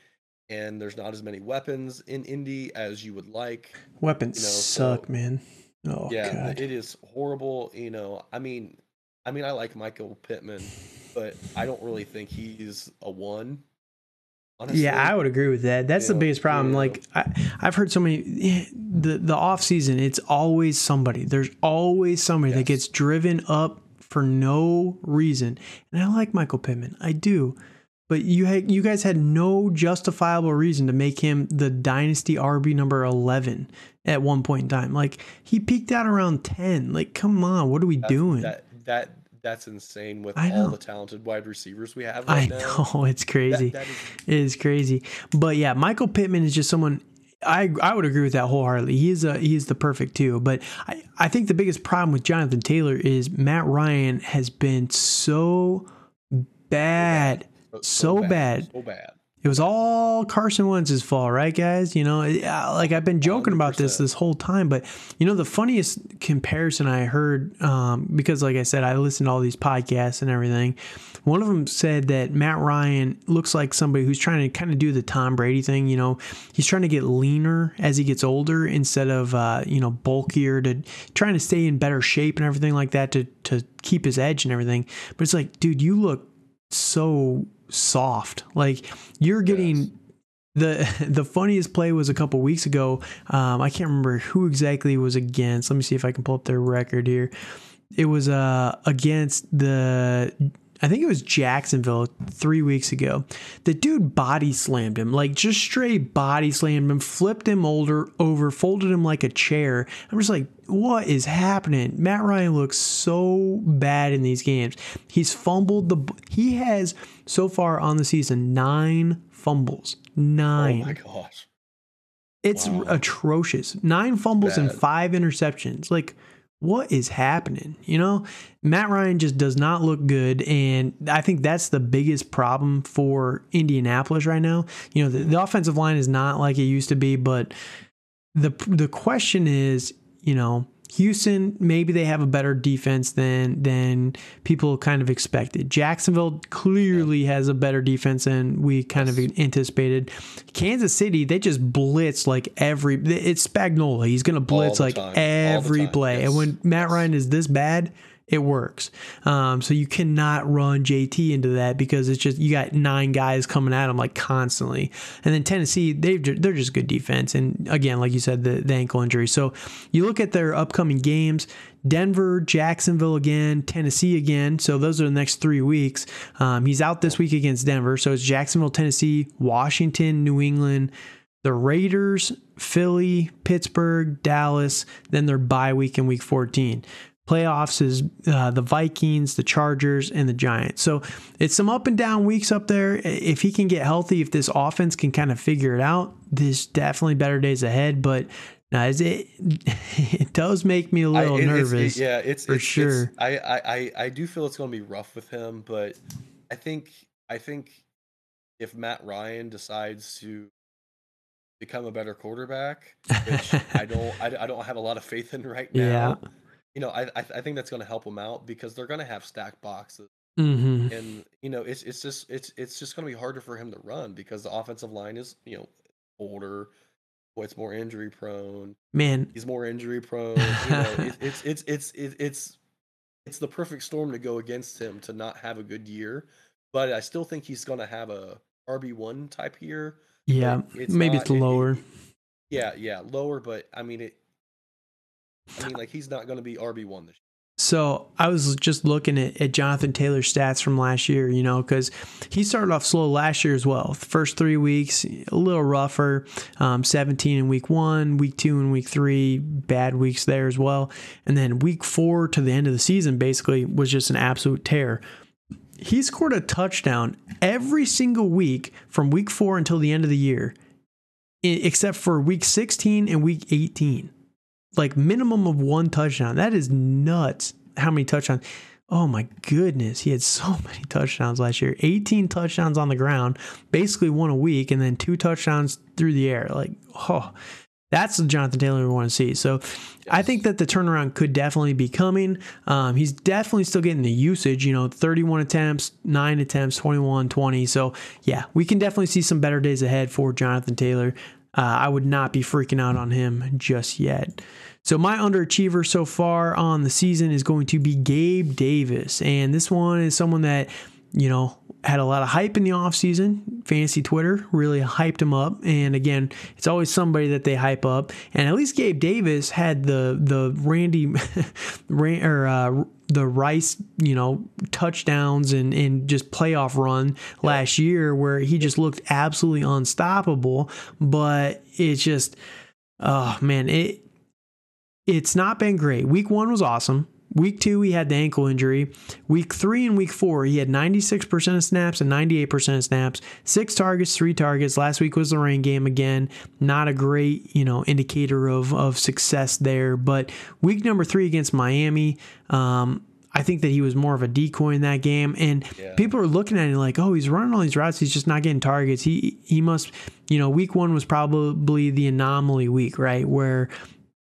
and there's not as many weapons in Indy as you would like.
Weapons
You know,
suck,
so-
man. Oh
yeah,
god.
it is horrible. You know, I mean, I mean, I like Michael Pittman, but I don't really think he's a one. Honestly.
Yeah, I would agree with that. That's the biggest problem.
yeah.
Like I, I've heard so many eh, the the off season. It's always somebody. There's always somebody that gets driven up for no reason. And I like Michael Pittman. I do. But you had you guys had no justifiable reason to make him the dynasty RB number eleven at one point in time. Like he peaked out around ten. Like come on, what are we
That's-
doing?
That that that's insane with all the talented wide receivers we have
I
now.
know it's
That-
crazy.
that is
It is crazy. But yeah, Michael Pittman is just someone I I would agree with that wholeheartedly. He is a he is the perfect two. But I, I think the biggest problem with Jonathan Taylor is Matt Ryan has been so bad. So bad.
So bad.
It was all Carson Wentz's fault, right, guys? You know, uh, like I've been joking about this this whole time, but you know, the funniest comparison I heard, um, because like I said, I listened to all these podcasts and everything. One of them said that Matt Ryan looks like somebody who's trying to kind of do the Tom Brady thing. You know, he's trying to get leaner as he gets older instead of, uh, you know, bulkier to trying to stay in better shape and everything like that to, to keep his edge and everything. But it's like, dude, you look so soft. Like you're getting
Yes.
the the funniest play was a couple weeks ago. Um, I can't remember who exactly was against. Let me see if I can pull up their record here. It was uh against the I think it was Jacksonville three weeks ago. The dude body slammed him, like just straight body slammed him, flipped him older over, folded him like a chair. I'm just like, what is happening? Matt Ryan looks so bad in these games. He's fumbled the. He has so far on the season nine fumbles.
Oh
Nine.
my gosh.
It's
Wow.
atrocious. Nine fumbles and five interceptions. Like, what is happening? You know, Matt Ryan just does not look good. And I think that's the biggest problem for Indianapolis right now. You know, the, the offensive line is not like it used to be, but the the question is, you know, Houston, maybe they have a better defense than than people kind of expected. Jacksonville clearly has a better defense than we kind of anticipated. Kansas City, they just blitz like every. It's Spagnuolo. He's going to blitz like
time.
Every play, and when Matt Ryan is this bad, it works. Um, so you cannot run JT into that because it's just you got nine guys coming at him like constantly. And then Tennessee, they they're just good defense. And again, like you said, the, the ankle injury. So you look at their upcoming games. Denver, Jacksonville again, Tennessee again. So those are the next three weeks. Um, he's out this week against Denver. So it's Jacksonville, Tennessee, Washington, New England, the Raiders, Philly, Pittsburgh, Dallas, then their bye week in week 14. Playoffs is uh, the Vikings, the Chargers, and the Giants. So it's some up and down weeks up there. If he can get healthy, if this offense can kind of figure it out, there's definitely better days ahead. But now, is it it does make me a little
it- it's- it-
nervous.
yeah, it's
for
it's- it's-
sure.
I, I I I do feel it's going to be rough with him, but I think I think if Matt Ryan decides to become a better quarterback, which I don't I, I don't have a lot of faith in right now.
Yeah.
You know, I I, I think that's going to help him out because they're going to have stacked boxes,
hmm
and you know, it's it's just it's it's just going to be harder for him to run because the offensive line is you know older, well, it's more injury prone
Man,
he's more injury prone. You know, it, it's it's it's it's it's it's the perfect storm to go against him to not have a good year. But I still think he's going to have a RB one type year.
yeah,
it's
maybe
not-
it's
it- it-
lower.
Yeah, yeah, lower. But I mean it. I mean, like he's not going to be RB one this year.
So I was just looking at, at Jonathan Taylor's stats from last year, you know, because he started off slow last year as well. The first three weeks, a little rougher. Um, 17 in week one, week two and week three, bad weeks there as well. And then week four to the end of the season basically was just an absolute tear. He scored a touchdown every single week from week four until the end of the year. except for week 16 and week 18. Like minimum of one touchdown. That is nuts. How many touchdowns? Oh my goodness, he had so many touchdowns last year. 18 touchdowns on the ground, basically one a week, and then two touchdowns through the air. Like, oh, that's the Jonathan Taylor we want to see. So. I think that the turnaround could definitely be coming. Um, he's definitely still getting the usage, you know, 31 attempts, 9 attempts, 21, 20. So yeah, we can definitely see some better days ahead for Jonathan Taylor. Uh, I would not be freaking out on him just yet. So my underachiever so far on the season is going to be Gabe Davis. And this one is someone that, you know, had a lot of hype in the offseason. Fantasy Twitter really hyped him up. And again, it's always somebody that they hype up. And at least Gabe Davis had the the Randy or uh, the Rice, you know, touchdowns and, and just playoff run last year where he just looked absolutely unstoppable. But it's just, oh man, it it's not been great. Week one was awesome. Week two, he had the ankle injury. Week three and week four, he had 96% of snaps and 98% of snaps. Six targets, three targets. Last week was the rain game again. Not a great, you know, indicator of, of success there. But week number three against Miami, um, I think that he was more of a decoy in that game. And yeah. people are looking at him like, oh, he's running all these routes. He's just not getting targets. He he must, you know, week one was probably the anomaly week, right? Where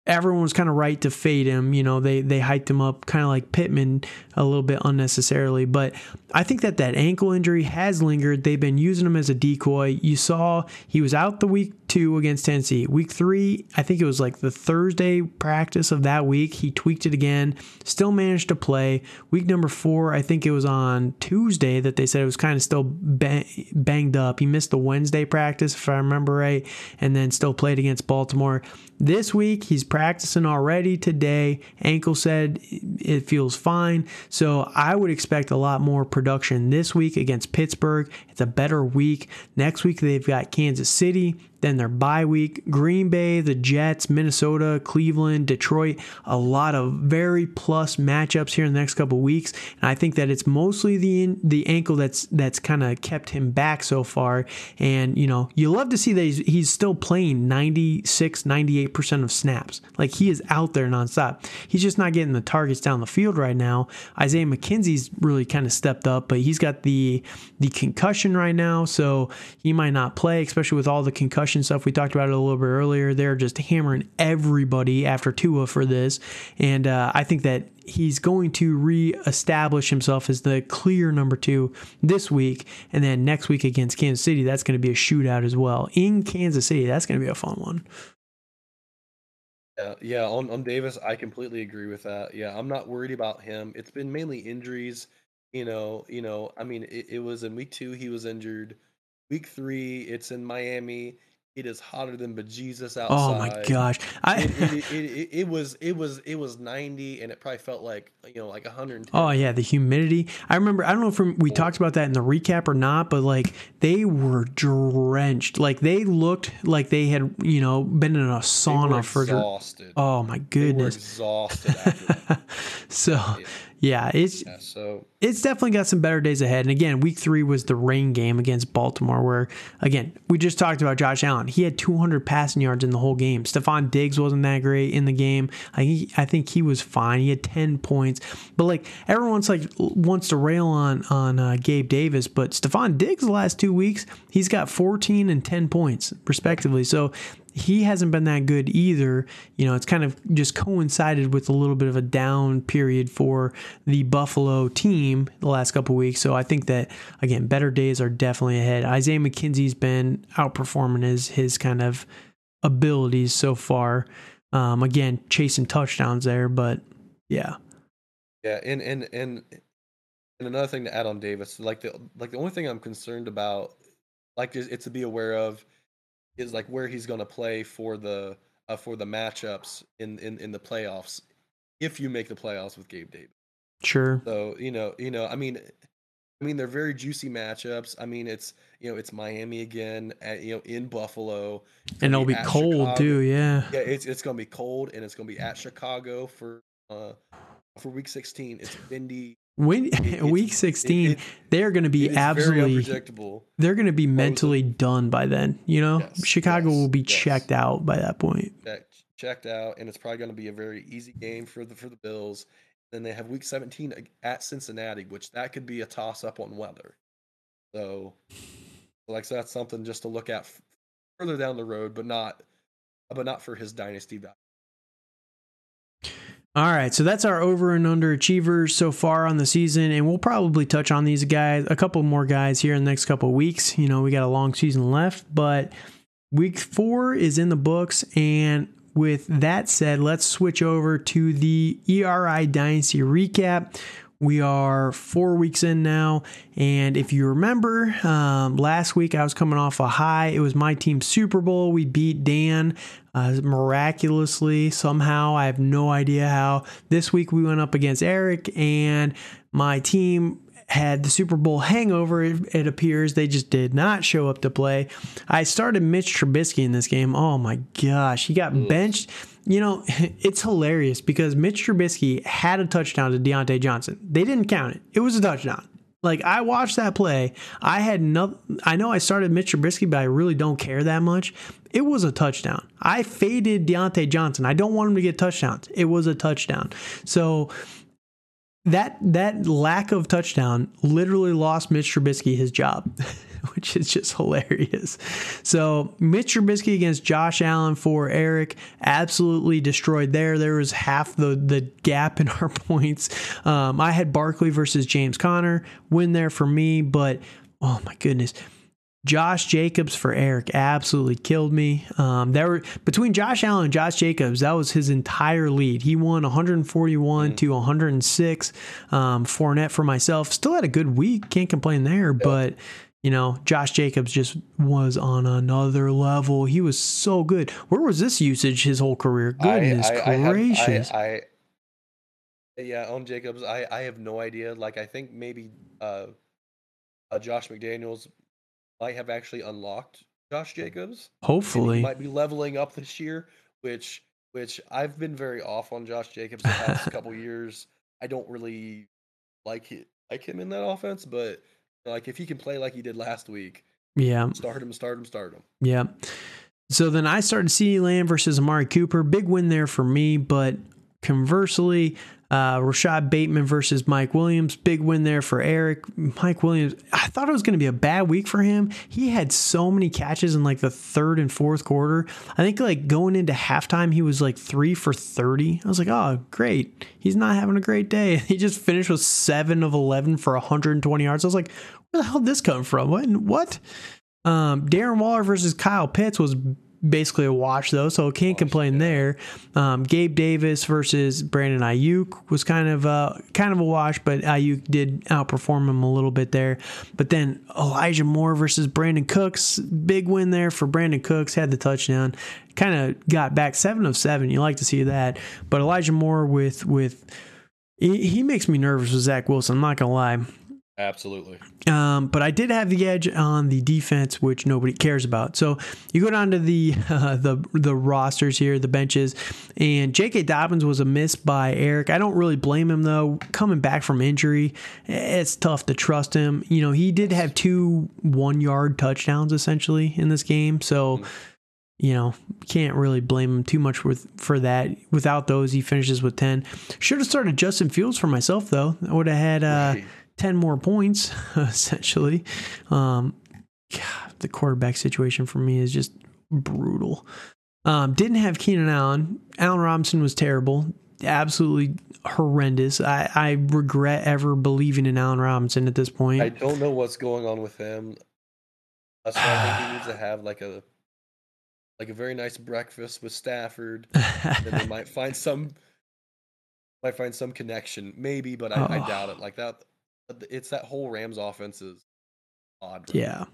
everyone was kind of right to fade him. You know, they they hyped him up kind of like Pittman a little bit unnecessarily. But I think that that ankle injury has lingered. They've been using him as a decoy. You saw he was out the week two against Tennessee. Week three, I think it was like the Thursday practice of that week. He tweaked it again, still managed to play. Week number four, I think it was on Tuesday that they said it was kind of still banged up. He missed the Wednesday practice, if I remember right, and then still played against Baltimore. This week, he's practicing already today. Ankle said it feels fine. So I would expect a lot more production this week against Pittsburgh. It's a better week. Next week, they've got Kansas City. Then their bye week, Green Bay, the Jets, Minnesota, Cleveland, Detroit, a lot of very plus matchups here in the next couple weeks. And I think that it's mostly the the ankle that's that's kind of kept him back so far. And you know, you love to see that he's, he's still playing 96, 98% of snaps. Like he is out there nonstop. He's just not getting the targets down the field right now. Isaiah McKenzie's really kind of stepped up, but he's got the the concussion right now, so he might not play, especially with all the concussion stuff. We talked about it a little bit earlier. They're just hammering everybody after Tua for this. And uh, I think that he's going to re-establish himself as the clear number two this week. And then next week against Kansas City, that's going to be a shootout as well. In Kansas City, that's going to be a fun one.
Yeah, yeah. On, on Davis, I completely agree with that. Yeah, I'm not worried about him. It's been mainly injuries. You know, you know. I mean, it, it was in week two he was injured. Week three, it's in Miami. It is hotter than bejesus outside.
Oh my gosh! I
it, it, it, it, was it was it was ninety, and it probably felt like you know like hundred.
Oh yeah, the humidity. I remember. I don't know if we talked about that in the recap or not, but like they were drenched. Like they looked like they had you know been in a sauna for.
Exhausted.
Oh my goodness!
exhausted.
so. Yeah yeah, it's yeah, so it's definitely got some better days ahead. And again, week three was the rain game against Baltimore, where again we just talked about Josh Allen. He had 200 passing yards in the whole game. Stefon Diggs wasn't that great in the game. I I think he was fine. He had 10 points, but like everyone's like wants to rail on on uh, Gabe Davis, but Stefon Diggs the last two weeks he's got 14 and 10 points respectively. So he hasn't been that good either. You know, it's kind of just coincided with a little bit of a down period for the Buffalo team the last couple weeks. So I think that again, better days are definitely ahead. Isaiah McKenzie's been outperforming his his kind of abilities so far. Um, again, chasing touchdowns there, but yeah.
Yeah, and and and and another thing to add on Davis, like the like the only thing I'm concerned about, like it's to be aware of is like where he's going to play for the uh, for the matchups in, in in the playoffs if you make the playoffs with Gabe Davis.
Sure.
So you know, you know, I mean, I mean, they're very juicy matchups. I mean, it's you know, it's Miami again, at, you know, in Buffalo,
and it'll be, be cold Chicago. too. Yeah.
Yeah, it's it's gonna be cold, and it's gonna be at Chicago for uh for Week 16. It's windy.
When week 16, it, they're going to be absolutely. They're going to be mentally done by then. You know, yes, Chicago yes, will be yes. checked out by that point.
Checked, checked out, and it's probably going to be a very easy game for the for the Bills. Then they have week 17 at Cincinnati, which that could be a toss up on weather. So, like so that's something just to look at further down the road, but not but not for his dynasty value.
All right, so that's our over and under achievers so far on the season, and we'll probably touch on these guys, a couple more guys here in the next couple weeks. You know, we got a long season left, but week four is in the books, and with that said, let's switch over to the ERI Dynasty recap. We are four weeks in now, and if you remember, um, last week I was coming off a high. It was my team Super Bowl. We beat Dan uh, miraculously somehow. I have no idea how. This week we went up against Eric, and my team had the Super Bowl hangover, it, appears. They just did not show up to play. I started Mitch Trubisky in this game. Oh my gosh. He got benched. You know, it's hilarious because Mitch Trubisky had a touchdown to Diontae Johnson. They didn't count it, it was a touchdown. Like I watched that play. I had no I know I started Mitch Trubisky, but I really don't care that much. It was a touchdown. I faded Diontae Johnson. I don't want him to get touchdowns. It was a touchdown. So that that lack of touchdown literally lost Mitch Trubisky his job, which is just hilarious. So Mitch Trubisky against Josh Allen for Eric absolutely destroyed there. There was half the the gap in our points. Um, I had Barkley versus James Conner win there for me, but oh my goodness. Josh Jacobs for Eric absolutely killed me. Um, there were between Josh Allen and Josh Jacobs, that was his entire lead. He won 141 mm. to 106. Um, Fournette for myself still had a good week, can't complain there. But you know, Josh Jacobs just was on another level. He was so good. Where was this usage his whole career? Goodness I, I, gracious!
I, have, I, yeah, on Jacobs, I I have no idea. Like I think maybe uh, uh Josh McDaniels might have actually unlocked Josh Jacobs.
Hopefully,
might be leveling up this year, which which I've been very off on Josh Jacobs the past couple years. I don't really like it, like him in that offense, but like if he can play like he did last week,
yeah,
start him, start him, start him.
Yeah. So then I started CeeDee Lamb versus Amari Cooper. Big win there for me, but conversely, uh, Rashod Bateman versus Mike Williams. Big win there for Eric. Mike Williams, I thought it was going to be a bad week for him. He had so many catches in like the third and fourth quarter. I think like going into halftime, he was like three for 30. I was like, oh, great. He's not having a great day. He just finished with seven of 11 for 120 yards. I was like, where the hell did this come from? What? What? Um, Darren Waller versus Kyle Pitts was basically a wash though, so can't complain there. Um, Gabe Davis versus Brandon Aiyuk was kind of a kind of a wash, but Aiyuk did outperform him a little bit there. But then Elijah Moore versus Brandin Cooks, big win there for Brandin Cooks, had the touchdown. Kind of got back seven of seven. You like to see that, but Elijah Moore with with he, he makes me nervous with Zach Wilson. I'm not gonna lie.
Absolutely.
Um, but I did have the edge on the defense, which nobody cares about. So you go down to the uh, the the rosters here, the benches, and J.K. Dobbins was a miss by Eric. I don't really blame him though. Coming back from injury, it's tough to trust him. You know, he did have two one yard touchdowns essentially in this game, so. Mm-hmm you know, can't really blame him too much with for that. Without those, he finishes with ten. Should have started Justin Fields for myself though. I would have had uh, right. 10 more points, essentially. Um, God, the quarterback situation for me is just brutal. Um, didn't have Keenan Allen. Allen Robinson was terrible, absolutely horrendous. I, I regret ever believing in Allen Robinson at this point.
I don't know what's going on with him. That's why I think he needs to have like a like a very nice breakfast with Stafford, and they might find some might find some connection, maybe, but I, oh. I doubt it. Like that, it's that whole Rams offense is odd.
Yeah.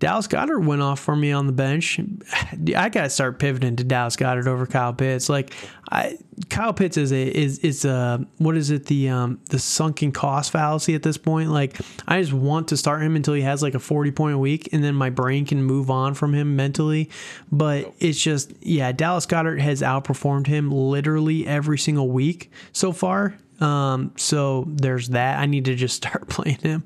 Dallas Goedert went off for me on the bench. I got to start pivoting to Dallas Goedert over Kyle Pitts. Like, I, Kyle Pitts is a is is a what is it the um the sunken cost fallacy at this point. Like, I just want to start him until he has like a forty point a week, and then my brain can move on from him mentally. But it's just yeah, Dallas Goedert has outperformed him literally every single week so far. Um, so there's that. I need to just start playing him.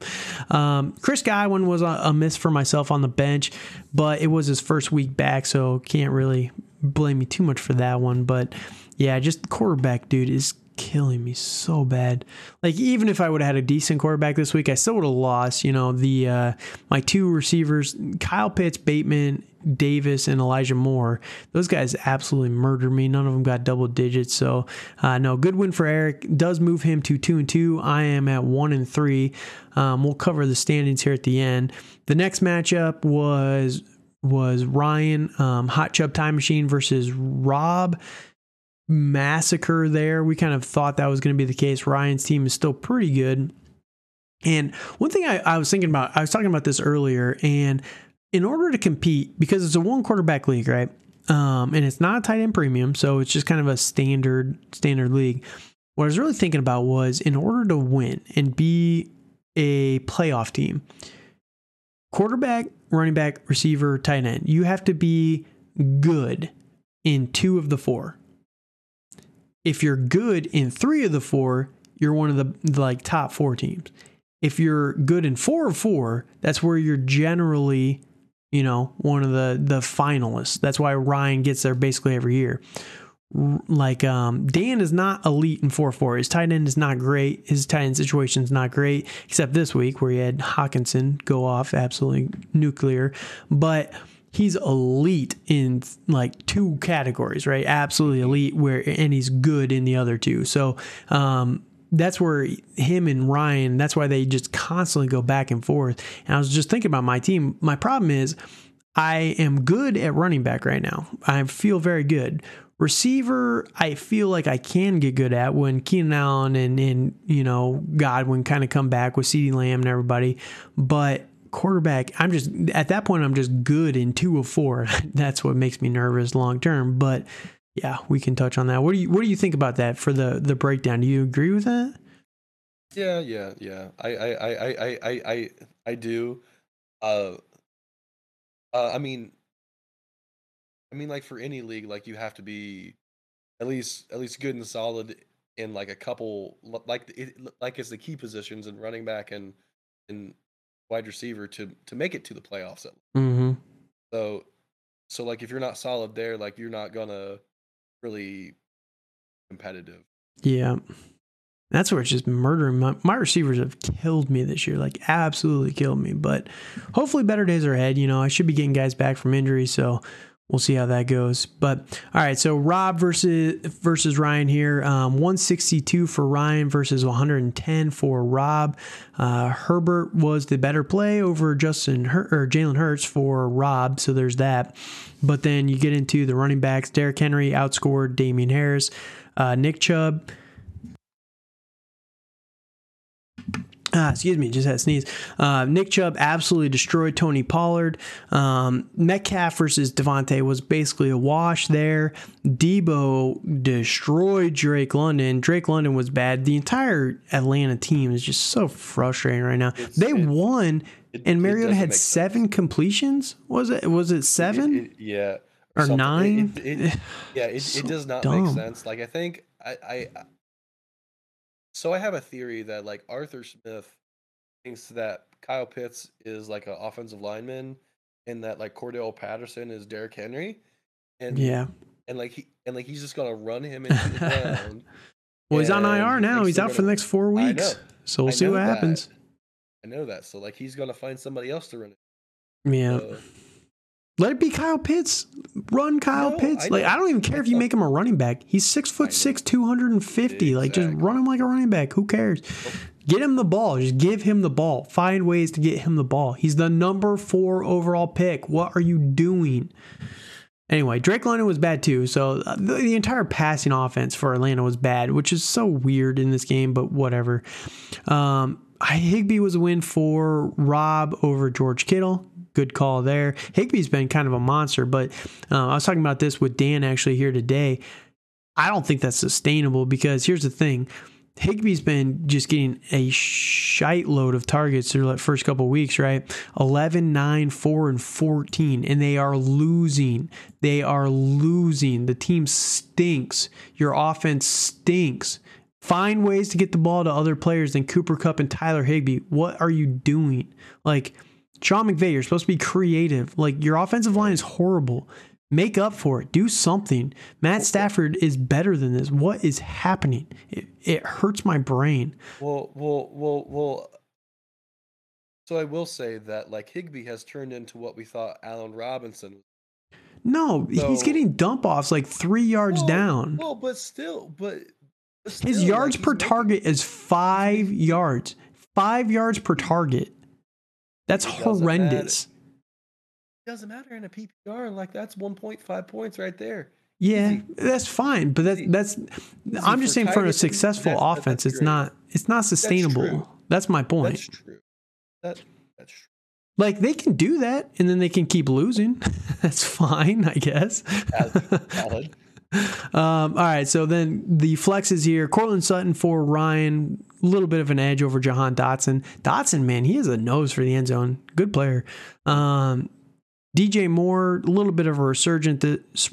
Um, Chris Godwin was a, a miss for myself on the bench, but it was his first week back, so can't really blame me too much for that one. But yeah, just quarterback dude is killing me so bad. Like even if I would have had a decent quarterback this week, I still would have lost. You know the uh, my two receivers, Kyle Pitts, Bateman, Davis, and Elijah Moore. Those guys absolutely murdered me. None of them got double digits. So uh, no, good win for Eric. Does move him to two and two. I am at one and three. Um, we'll cover the standings here at the end. The next matchup was was Ryan um, Hot Chub Time Machine versus Rob massacre there. We kind of thought that was going to be the case. Ryan's team is still pretty good. And one thing I, I, was thinking about, I was talking about this earlier, and in order to compete, because it's a one quarterback league, right? Um, and it's not a tight end premium, so it's just kind of a standard standard league. What I was really thinking about was in order to win and be a playoff team, quarterback, running back, receiver, tight end, you have to be good in two of the four if you're good in three of the four, you're one of the like top four teams. If you're good in four of four, that's where you're generally, you know, one of the the finalists. That's why Ryan gets there basically every year. Like um, Dan is not elite in four four. His tight end is not great. His tight end situation is not great, except this week where he had Hockenson go off absolutely nuclear. But he's elite in like two categories, right? Absolutely elite where and he's good in the other two. So um, that's where him and Ryan, that's why they just constantly go back and forth. And I was just thinking about my team. My problem is I am good at running back right now. I feel very good. Receiver, I feel like I can get good at when Keenan Allen and, and you know, Godwin kind of come back with CeeDee Lamb and everybody. But quarterback, I'm just at that point I'm just good in two of four. That's what makes me nervous long term. But yeah, we can touch on that. What do you what do you think about that for the the breakdown? Do you agree with that?
Yeah, yeah, yeah. I I I I I I, I do. Uh, uh, I mean, I mean, like for any league, like you have to be at least at least good and solid in like a couple like it, like it's the key positions and running back and and wide receiver to to make it to the playoffs.
Mm-hmm.
So, so like if you're not solid there, like you're not gonna really competitive.
Yeah. That's where it's just murdering. My, my, receivers have killed me this year, like absolutely killed me. But hopefully, better days are ahead. You know, I should be getting guys back from injury, so we'll see how that goes. But all right, so Rob versus versus Ryan here, um, 162 for Ryan versus 110 for Rob. Uh, Herbert was the better play over Justin Her- or Jalen Hurts for Rob, so there's that. But then you get into the running backs. Derrick Henry outscored Damien Harris. Uh, Nick Chubb Ah, excuse me, just had a sneeze. Uh, Nick Chubb absolutely destroyed Tony Pollard. Um, Metcalf versus Davante was basically a wash there. Deebo destroyed Drake London. Drake London was bad. The entire Atlanta team is just so frustrating right now. It's, they it, won, it, and Mariota had seven sense. completions. Was it? Was it seven?
yeah.
Or Something. nine?
yeah, it, so does not dumb. make sense. Like I think I, I so I have a theory that like Arthur Smith thinks that Kyle Pitts is like an offensive lineman and that like Cordell Patterson is Derrick Henry. And
yeah.
And like he and like he's just gonna run him into the ground.
well, he's on IR now. He's out gonna, for the next four weeks. So we'll see what that. happens.
I know that. So like he's gonna find somebody else to run it.
Yeah. So, let it be Kyle Pitts. Run Kyle no, Pitts. I like I don't even care if you make him a running back. He's six foot six, two hundred and fifty. Exactly. Like just run him like a running back. Who cares? Get him the ball. Just give him the ball. Find ways to get him the ball. He's the number four overall pick. What are you doing? Anyway, Drake London was bad too. So uh, the, the, entire passing offense for Atlanta was bad, which is so weird in this game, but whatever. Um, Higbee was a win for Rob over George Kittle good call there. Higbee's been kind of a monster, but uh, I was talking about this with Dan actually here today. I don't think that's sustainable because here's the thing. Higbee's been just getting a shite load of targets through the first couple weeks, right? 11, 9, 4, and 14. And they are losing. They are losing. The team stinks. Your offense stinks. Find ways to get the ball to other players than Cooper Kupp and Tyler Higbee. What are you doing? Like Sean McVay, you're supposed to be creative. Like your offensive line is horrible. Make up for it. Do something. Matt Stafford is better than this. What is happening? It, it hurts my brain.
Well, well, well, well. So I will say that like Higbee has turned into what we thought Allen Robinson.
No, so, he's getting dump offs like three yards
well,
down.
Well, but still, but
Still, His yards like per making, target is five yards. Five yards per target. That's horrendous.
Matter. It doesn't matter in a PPR. Like that's 1.5 points right there.
Yeah, Easy. that's fine, but that's that's. Easy I'm just saying for a successful that's, offense, that's it's not it's not sustainable. That's, that's, my point.
That's true. That that's true.
Like they can do that, and then they can keep losing. that's fine, I guess. Valid. Valid. Um, all right, so then the flexes here. Courtland Sutton for Ryan, little bit of an edge over Jahan Dotson. Dotson, man, he has a nose for the end zone. Good player. Um, DJ Moore, a little bit of a resurgence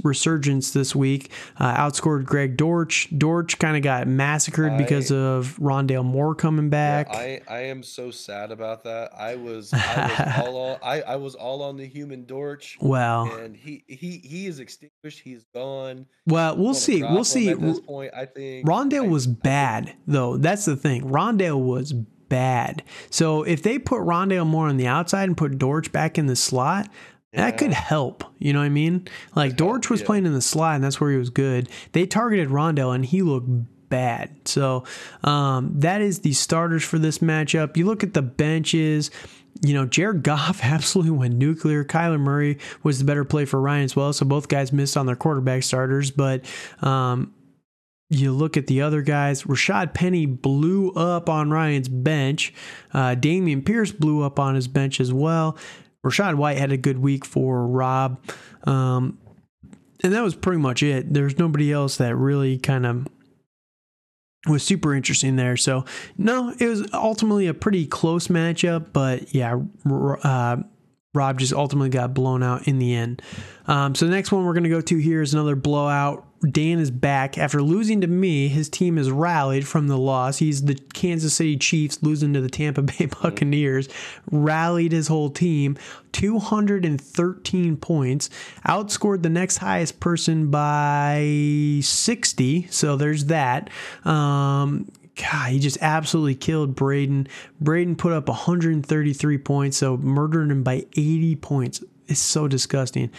resurgence this week. Uh, outscored Greg Dortch. Dortch kind of got massacred I, because of Rondale Moore coming back.
Yeah, I, I am so sad about that. I was I was all I, I was all on the human Dortch.
Well,
and he he he is extinguished. He's gone.
Well, we'll see. We'll see.
At this point, I think
Rondale
I,
was bad though. That's the thing. Rondale was bad. So if they put Rondale Moore on the outside and put Dortch back in the slot, yeah. That could help. You know what I mean? Like Dortch was yeah. playing in the slot, and that's where he was good. They targeted Rondale, and he looked bad. So um, that is the starters for this matchup. You look at the benches. You know, Jared Goff absolutely went nuclear. Kyler Murray was the better play for Ryan as well. So both guys missed on their quarterback starters. But um, you look at the other guys. Rashaad Penny blew up on Ryan's bench. Uh, Dameon Pierce blew up on his bench as well. Rachaad White had a good week for Rob. Um, and that was pretty much it. There's nobody else that really kind of was super interesting there. So, no, it was ultimately a pretty close matchup, but yeah, uh, Rob just ultimately got blown out in the end. Um, so the next one we're going to go to here is another blowout. Dan is back after losing to me. His team has rallied from the loss. He's the Kansas City Chiefs losing to the Tampa Bay Buccaneers. Rallied his whole team, 213 points. Outscored the next highest person by 60. So there's that. Um, God, he just absolutely killed Braden. Braden put up 133 points, so murdered him by 80 points is so disgusting.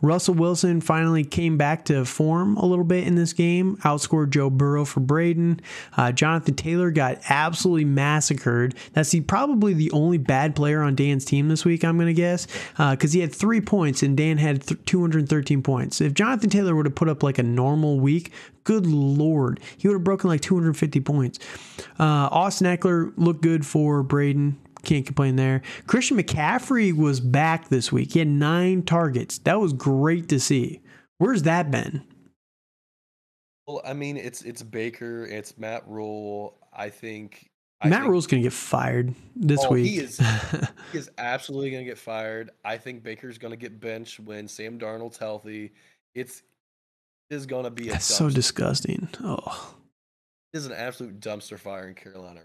Russell Wilson finally came back to form a little bit in this game, outscored Joe Burrow for Braden. Uh, Jonathan Taylor got absolutely massacred. That's the, probably the only bad player on Dan's team this week, I'm going to guess, because uh, he had three points and Dan had th- 213 points. If Jonathan Taylor would have put up like a normal week, good lord, he would have broken like 250 points. Uh, Austin Ekeler looked good for Braden. Can't complain there. Christian McCaffrey was back this week. He had nine targets. That was great to see. Where's that been?
Well, I mean, it's it's Baker, it's Matt Rhule. I think
I Matt think, Rhule's gonna get fired this oh, week.
He is he is absolutely gonna get fired. I think Baker's gonna get benched when Sam Darnold's healthy. It's it is gonna be
a That's so disgusting. Oh.
It is an absolute dumpster fire in Carolina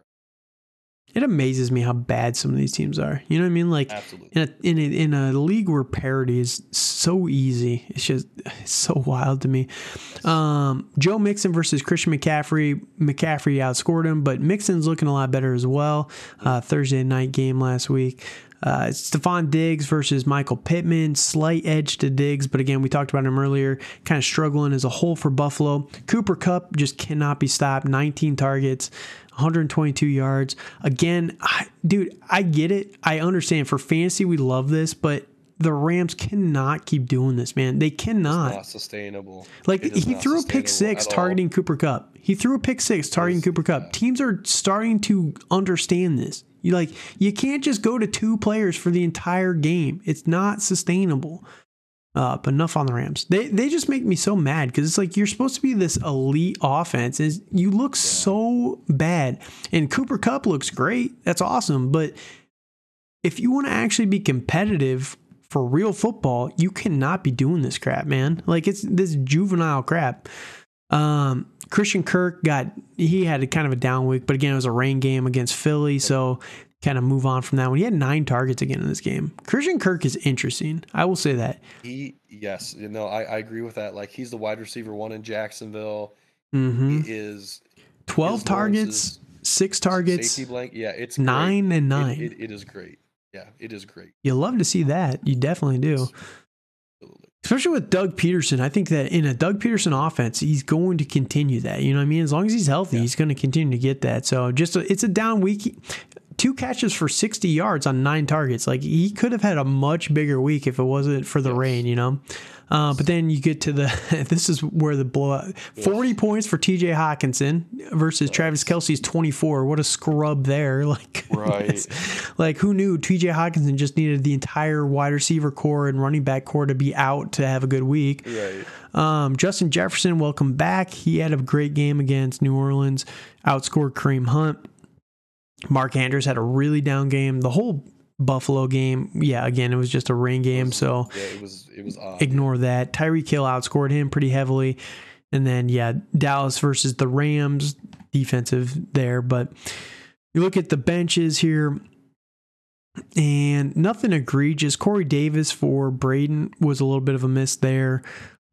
it amazes me how bad some of these teams are. You know what I mean? Like
Absolutely.
in a, in a, in a league where parity is so easy, it's just it's so wild to me. Um, Joe Mixon versus Christian McCaffrey. McCaffrey outscored him, but Mixon's looking a lot better as well. Uh, Thursday night game last week. Uh, Stefon Diggs versus Michael Pittman, slight edge to Diggs, but again, we talked about him earlier, kind of struggling as a whole for Buffalo. Cooper Kupp just cannot be stopped, 19 targets. 122 yards. Again, I, dude, I get it. I understand. For fantasy, we love this, but the Rams cannot keep doing this, man. They cannot.
It's not sustainable.
Like he threw a pick six targeting Cooper Kupp. He threw a pick six targeting Cooper Kupp. Teams are starting to understand this. You like you can't just go to two players for the entire game. It's not sustainable. Uh, but enough on the Rams. They they just make me so mad because it's like you're supposed to be this elite offense, and you look yeah. so bad. And Cooper Kupp looks great. That's awesome. But if you want to actually be competitive for real football, you cannot be doing this crap, man. Like it's this juvenile crap. Um, Christian Kirk got he had a kind of a down week, but again it was a rain game against Philly, so kind of move on from that one. He had nine targets again in this game. Christian Kirk is interesting. I will say that.
He yes, you know, I, I agree with that. Like he's the wide receiver one in Jacksonville.
Mm-hmm.
He is
12
his
targets, six targets,
safety blank. Yeah, it's
nine
great.
and
It-
nine.
It, it is great. Yeah, it is great.
you love to see that. You definitely do.
Absolutely.
Especially with Doug Pederson. I think that in a Doug Pederson offense, he's going to continue that. You know what I mean? As long as he's healthy,
Yeah.
he's going to continue to get that. So just a, it's a down week. Two catches for 60 yards on nine targets. Like he could have had a much bigger week if it wasn't for the
Yes.
rain, you know? Uh, but then you get to the, this is where the blowout 40 points for TJ Hockenson versus Travis Kelce's 24. What a scrub there. Like,
Right.
like who knew TJ Hockenson just needed the entire wide receiver core and running back core to be out to have a good week.
Right.
Um, Justin Jefferson, welcome back. He had a great game against New Orleans, outscored Kareem Hunt. Mark Andrews had a really down game. The whole Buffalo game, yeah, again, it was just a rain game, so
Yeah, it was it was odd.
ignore that. Tyreek Hill outscored him pretty heavily. And then, yeah, Dallas versus the Rams, defensive there. But you look at the benches here, and nothing egregious. Corey Davis for Braden was a little bit of a miss there.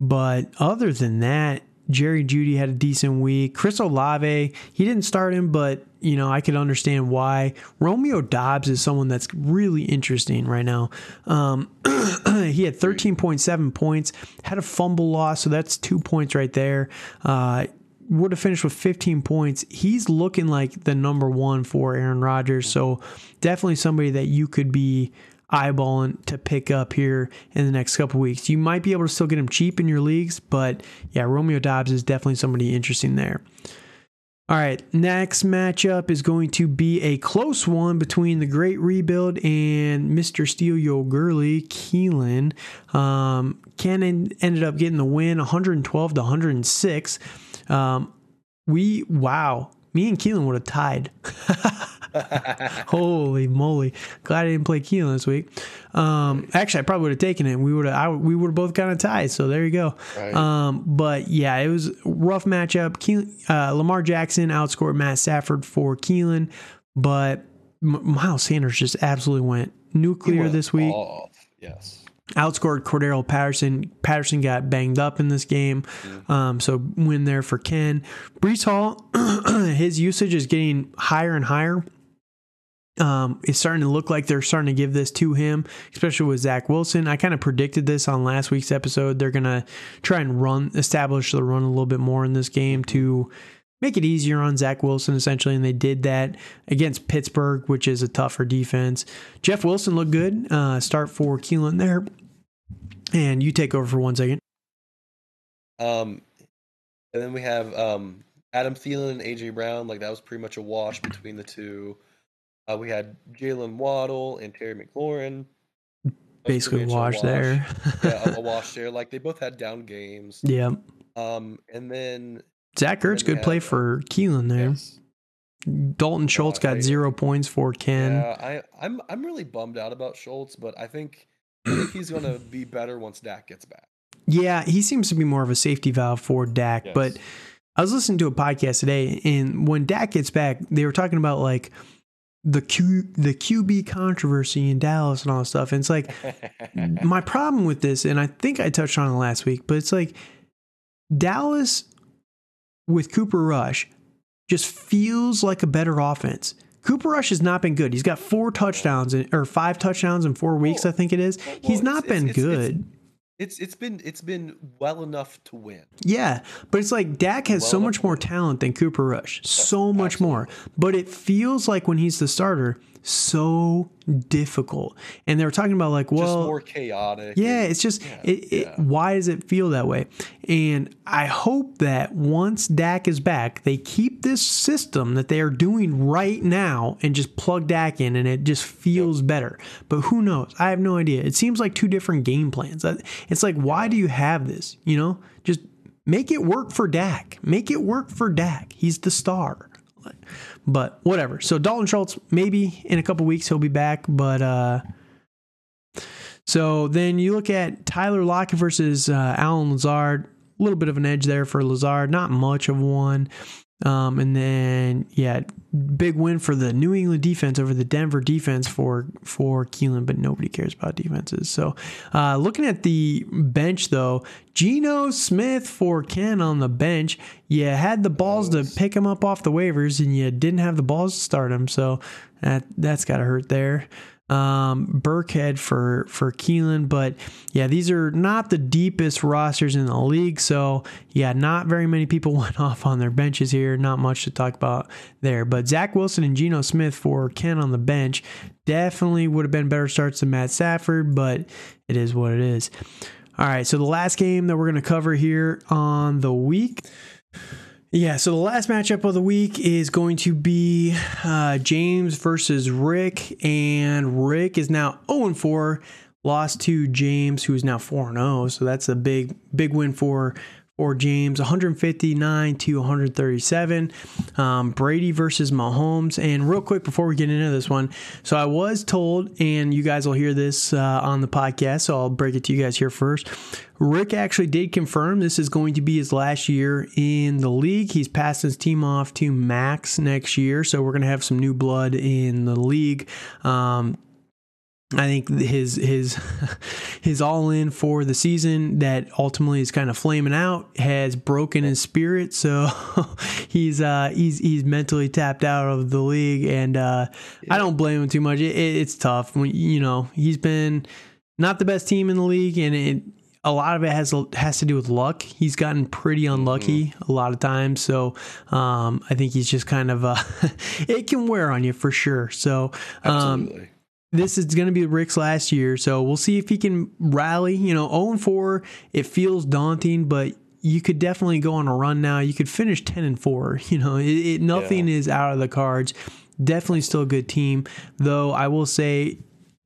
But other than that, Jerry Jeudy had a decent week. Chris Olave, he didn't start him, but you know I could understand why. Romeo Doubs is someone that's really interesting right now. Um, he had 13.7 points, had a fumble loss, so that's two points right there. Uh, would have finished with 15 points. He's looking like the number one for Aaron Rodgers, so definitely somebody that you could be eyeballing to pick up here in the next couple weeks. You might be able to still get him cheap in your leagues, but yeah, Romeo Doubs is definitely somebody interesting there. All right, next matchup is going to be a close one between the Great Rebuild and Mr. Steel Yo Gurley, Keelan. Um, Ken ended up getting the win 112 to 106. Um, we, wow, me and Keelan would have tied. Holy moly! Glad I didn't play Keelan this week. Um, actually, I probably would have taken it. We would have. We would have both kind of tied. So there you go.
Right.
Um, but yeah, it was a rough matchup. Keelan, uh, Lamar Jackson outscored Matt Stafford for Keelan, but M- Miles Sanders just absolutely went nuclear
went
this week
off. Yes.
Outscored Cordarrelle Patterson. Patterson got banged up in this game, um, so win there for Ken. Breece Hall, his usage is getting higher and higher. Um, it's starting to look like they're starting to give this to him, especially with Zach Wilson. I kind of predicted this on last week's episode. They're gonna try and run, establish the run a little bit more in this game to make it easier on Zach Wilson, essentially. And they did that against Pittsburgh, which is a tougher defense. Jeff Wilson looked good. Uh, start for Keelan there. And you take over for one second.
Um, and then we have um Adam Thielen and AJ Brown. Like that was pretty much a wash between the two. Uh, we had Jaylen Waddle and Terry McLaurin.
Basically,
a
wash there.
yeah, a, a wash there. Like they both had down games.
yeah.
Um, and then
Zach Ertz, good play for Keelan there.
yes,
Dalton Schultz got zero points for Ken.
yeah, I I'm I'm really bummed out about Schultz, but I think I think he's gonna be better once Dak gets back.
Yeah, he seems to be more of a safety valve for Dak.
Yes.
But I was listening to a podcast today, and when Dak gets back, they were talking about like the Q the QB controversy in Dallas and all that stuff. And it's like my problem with this, and I think I touched on it last week, but it's like Dallas with Cooper Rush just feels like a better offense. Cooper Rush has not been good. He's got four touchdowns in, or five touchdowns in four weeks, I think it is. He's not been good.
It's it's been it's been well enough to win.
Yeah, but it's like Dak has
Well
so much more talent than Cooper Rush. So much more. But it feels like when he's the starter, so difficult. And they were talking about like, well, Just
more chaotic.
yeah,
and-
it's just
yeah,
it, it
yeah.
why does it feel that way? And I hope that once Dak is back, they keep this system that they are doing right now and just plug Dak in and it just feels better. But who knows? I have no idea. It seems like two different game plans. It's like why do you have this? You know? Just make it work for Dak. Make it work for Dak. He's the star. But whatever. So Dalton Schultz, maybe in a couple weeks he'll be back, but uh so then you look at Tyler Lockett versus uh, Allen Lazard. A little bit of an edge there for Lazard, not much of one. Um, and then yeah, big win for the New England defense over the Denver defense for for Keelan, but nobody cares about defenses. So uh, looking at the bench though, Geno Smith for Ken on the bench. You had the balls to pick him up off the waivers, and you didn't have the balls to start him. So that that's got to hurt there um, Burkhead for for Keelan. But yeah, these are not the deepest rosters in the league. So yeah, not very many people went off on their benches here. Not much to talk about there. But Zach Wilson and Geno Smith for Ken on the bench definitely would have been better starts than Matt Stafford, but it is what it is. All right, so the last game that we're going to cover here on the week yeah, so the last matchup of the week is going to be uh, James versus Rick, and Rick is now 0 4, lost to James, who is now 4 0. So that's a big, big win for for James, 159 to 137. Um, Brady versus Mahomes. And real quick before we get into this one, so I was told, and you guys will hear this uh, on the podcast, so I'll break it to you guys here first. Rick actually did confirm this is going to be his last year in the league. He's passed his team off to Max next year, so we're going to have some new blood in the league. Um, I think his his his all in for the season that ultimately is kind of flaming out has broken his spirit. So he's uh, he's he's mentally tapped out of the league, and uh. I don't blame him too much. It, it, it's tough when you know he's been not the best team in the league, and it, a lot of it has has to do with luck. He's gotten pretty unlucky mm-hmm. a lot of times, so um, I think he's just kind of uh, it can wear on you for sure. So um, absolutely this is going to be Rick's last year, so we'll see if he can rally. You know, 0 4, it feels daunting, but you could definitely go on a run now. You could finish 10 and 4. You know, it, it nothing yeah. is out of the cards. Definitely still a good team, though I will say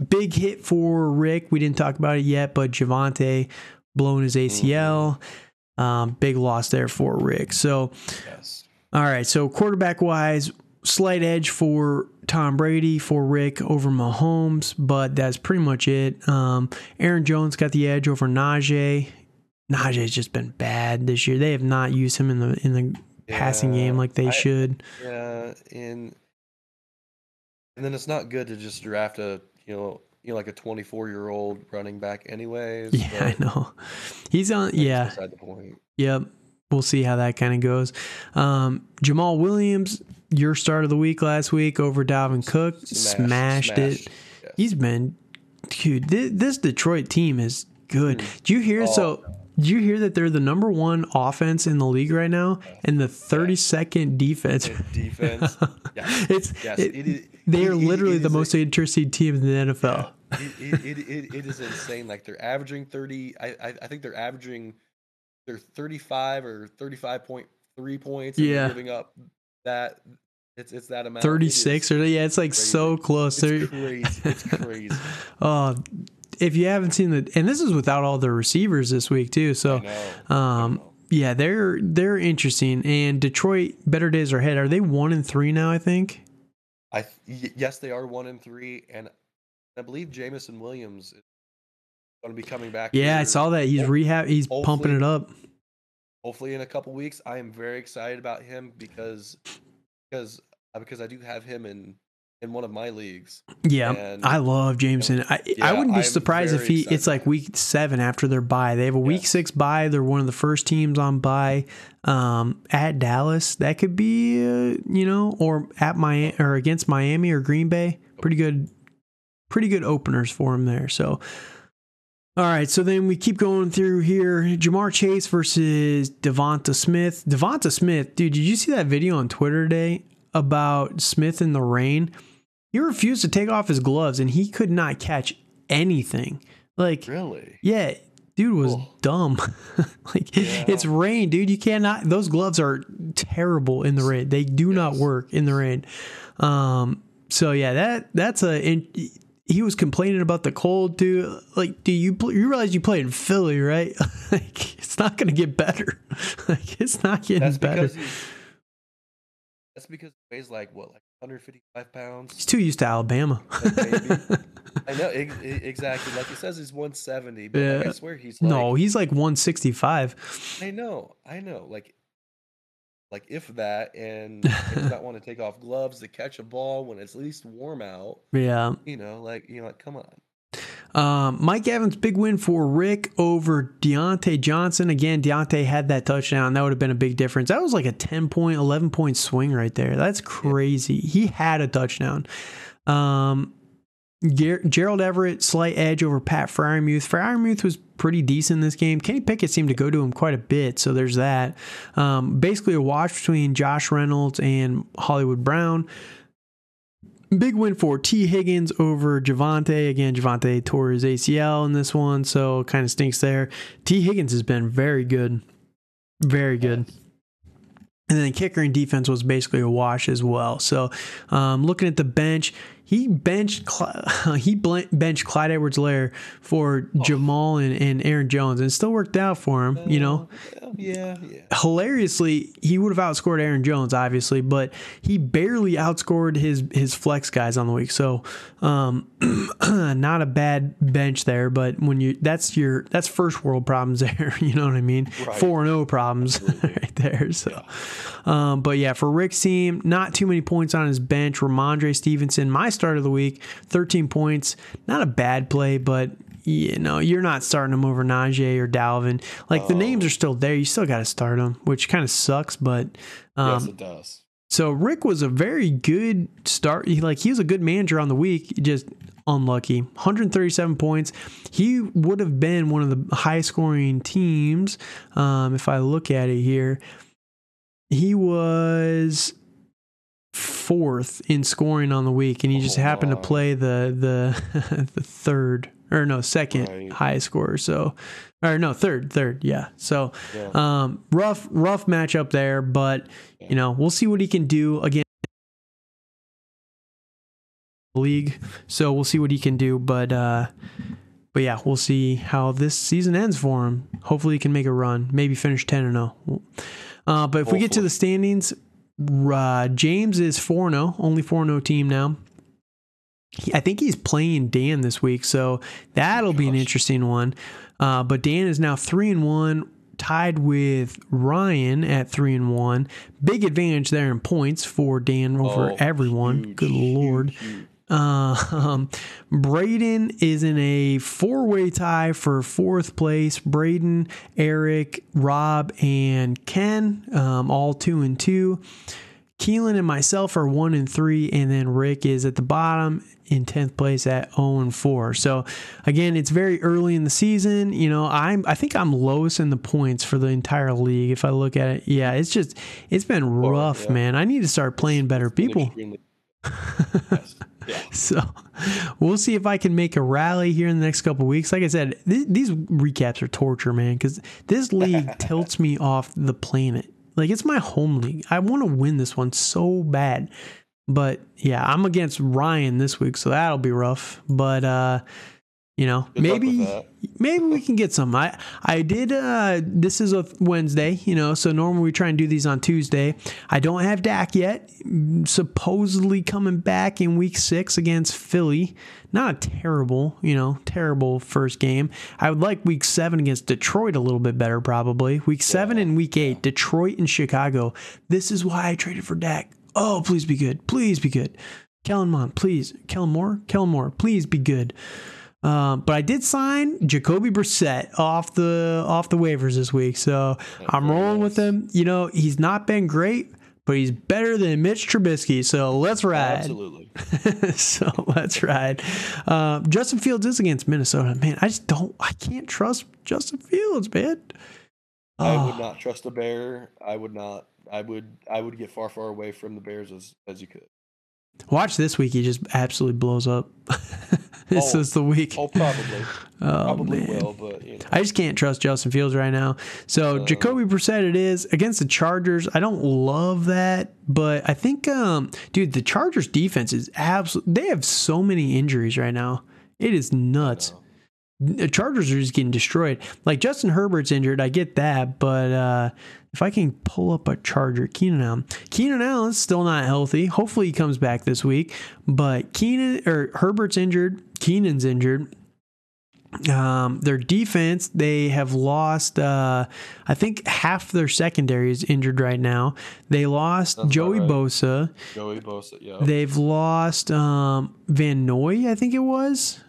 big hit for Rick. We didn't talk about it yet, but Javonte blowing his ACL. Mm-hmm. Um, big loss there for Rick. So, yes. all right. So, quarterback wise, slight edge for Tom Brady for Rick over Mahomes, but that's pretty much it. Um, Aaron Jones got the edge over Najee. Najee's just been bad this year. They have not used him in the in the yeah, passing game like they I, should.
Yeah, and and then it's not good to just draft a you know you know like a 24 year old running back anyways.
Yeah, I know. He's on. Yeah. The point. Yep. We'll see how that kind of goes. Um, Jamaal Williams your start of the week last week over Dalvin Cook. Smash, smashed, it. Yes. He's been, dude. This, this, Detroit team is good. Mm. Do you hear? Oh. So, do you hear that they're the number one offense in the league right now and the 32nd defense?
Defense.
yes. It's yes. It, it is, they are literally it, the most a, interesting team in the NFL.
Yeah. It, it, it is insane. Like they're averaging 30. I, I, I think they're averaging they're 35 or 35.3 points.
yeah.
Giving up that it's it's that amount.
Thirty six or yeah, it's like crazy. so close.
It's crazy. It's crazy.
oh, if you haven't seen the, and this is without all the receivers this week too. So, um, yeah, they're they're interesting. And Detroit, better days are ahead. Are they one and three now? I think.
I yes, they are one and three, and I believe Jameson Williams is going to be coming back.
Yeah, I saw that he's rehab. He's pumping it up
hopefully in a couple weeks. I am very excited about him because because uh, because I do have him in in one of my leagues.
Yeah, and, I love Jameson. I yeah, I wouldn't be surprised if he. It's like week seven after their bye. They have a week six bye. They're one of the first teams on bye um, at Dallas. That could be, uh, you know, or at Miami or against Miami or Green Bay. Pretty good, pretty good openers for him there. So all right, so then we keep going through here. Ja'Marr Chase versus Devonta Smith. Devonta Smith, dude, did you see that video on Twitter today about Smith in the rain? He refused to take off his gloves and he could not catch anything. Like,
really?
Yeah, dude was cool. dumb. like, yeah. it's rain, dude. You cannot. Those gloves are terrible in the rain. They do yes. not work in the rain. Um. So yeah, that that's a. In, he was complaining about the cold too. Like, do you you realize you play in Philly, right? like, it's not going to get better. like, it's not getting that's better.
That's because he weighs like what, like 155 pounds.
He's too used to Alabama.
I know exactly. Like he says, he's 170, but like,
Yeah.
I swear he's like,
no, he's like 165.
I know, I know. Like, like if that, and not want to take off gloves to catch a ball when it's at least warm out.
Yeah.
You know, like you know, like come on.
Um, Mike Evans, big win for Rick over Diontae Johnson. Again, Diontae had that touchdown. That would have been a big difference. That was like a 10 point, 11 point swing right there. That's crazy. He had a touchdown. Um, Ger- Gerald Everett, slight edge over Pat Freiermuth. Freiermuth was pretty decent this game. Kenny Pickett seemed to go to him quite a bit, so there's that. Um, basically, a wash between Josh Reynolds and Hollywood Brown. Big win for Tee Higgins over Javonte. Again, Javonte tore his ACL in this one, so kind of stinks there. Tee Higgins has been very good. Very good. And then kicker and defense was basically a wash as well. So, um, looking at the bench, he benched he benched Clyde Edwards-Helaire for Jamaal and, and Aaron Jones, and it still worked out for him. You know,
Well, yeah, yeah.
hilariously, he would have outscored Aaron Jones, obviously, but he barely outscored his his flex guys on the week. So, um, not a bad bench there. But when you that's your that's first world problems there. You know what I mean? Four and zero problems right there. So, um, but yeah, for Rick's team, not too many points on his bench. Rhamondre Stevenson, my start of the week, thirteen points. Not a bad play, but you know, you're not starting him over Najee or Dalvin. Like the names are still there. You still got to start them, which kind of sucks. But um,
yes, it does.
so Rick was a very good start. He, like he was a good manager on the week, just unlucky. 137 points. He would have been one of the high scoring teams. Um, if I look at it here, he was fourth in scoring on the week, and he just
Oh,
happened to play the the the third or no second
Right.
highest scorer. So or no third third yeah. So
Yeah.
um, rough rough matchup there, but you know we'll see what he can do again. League, so we'll see what he can do, but uh, but yeah, we'll see how this season ends for him. Hopefully, he can make a run, maybe finish ten and zero. Uh, but if we get to the standings, uh, James is four zero, only four zero team now. He, I think he's playing Dan this week, so that'll be an interesting one. Uh, but Dan is now three and one, tied with Ryan at three and one. Big advantage there in points for Dan over
Oh,
everyone.
huge,
Good lord.
huge, huge.
Um, Braden is in a four way tie for fourth place. Braden, Eric, Rob, and Ken, um, all two and two. Keelan and myself are one and three, and then Rick is at the bottom in tenth place at zero and four. So again, it's very early in the season. You know, I'm I think I'm lowest in the points for the entire league. If I look at it, yeah, it's just it's been rough,
yeah.
man. I need to start playing better people.
extremely- Yes. Yeah.
So we'll see if I can make a rally here in the next couple weeks. Like I said, th- these recaps are torture, man, because this league tilts me off the planet. Like it's my home league. I want to win this one so bad. But yeah, I'm against Ryan this week, so that'll be rough. But uh, you know,
Good
maybe maybe we can get some. I I did. Uh, this is a Wednesday, you know, so normally we try and do these on Tuesday. I don't have Dak yet. Supposedly coming back in Week Six against Philly. Not a terrible, you know, terrible first game. I would like Week Seven against Detroit a little bit better, probably. Week Seven and Week Eight, Detroit and Chicago. This is why I traded for Dak. Oh, please be good. Please be good. Kellen Mond, please. Kellen Moore, Kellen Moore, please be good. Um, but I did sign Jacoby Brissett off the off the waivers this week, so I'm rolling with him. You know, he's not been great, but he's better than Mitch Trubisky. So let's ride.
Absolutely.
so let's ride. Um, Justin Fields is against Minnesota. Man, I just don't. I can't trust Justin Fields, man.
I would not trust a bear. I would not. I would. I would get far, far away from the Bears as as you could.
Watch this week. He just absolutely blows up. this
Oh.
is the week.
Oh, probably.
Oh,
probably
man.
will, but you know.
I just can't trust Justin Fields right now. So
Uh,
Jacoby Brissett it is against the Chargers. I don't love that, but I think, um, dude, the Chargers defense is absolutely. They have so many injuries right now. It is nuts. The Chargers are just getting destroyed. Like Justin Herbert's injured, I get that, but uh, if I can pull up a Charger, Keenan Allen, Keenan Allen's still not healthy. Hopefully he comes back this week, but Keenan or Herbert's injured, Keenan's injured. Um, their defense, they have lost. Uh, I think half their secondary is injured right now. They lost
That's
Joey
right.
Bosa.
Joey Bosa, yeah.
They've lost um, Van Noy, I think it was,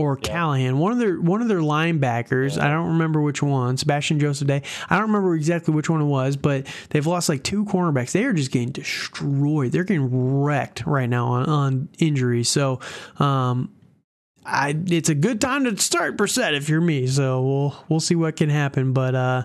or. Callahan. One of their one of their linebackers.
Yeah.
I don't remember which one. Sebastian Joseph Day. I don't remember exactly which one it was, but they've lost like two cornerbacks. They are just getting destroyed. They're getting wrecked right now on, on injuries. So. Um, I, it's a good time to start Brissett if you're me. So we'll we'll see what can happen. But uh,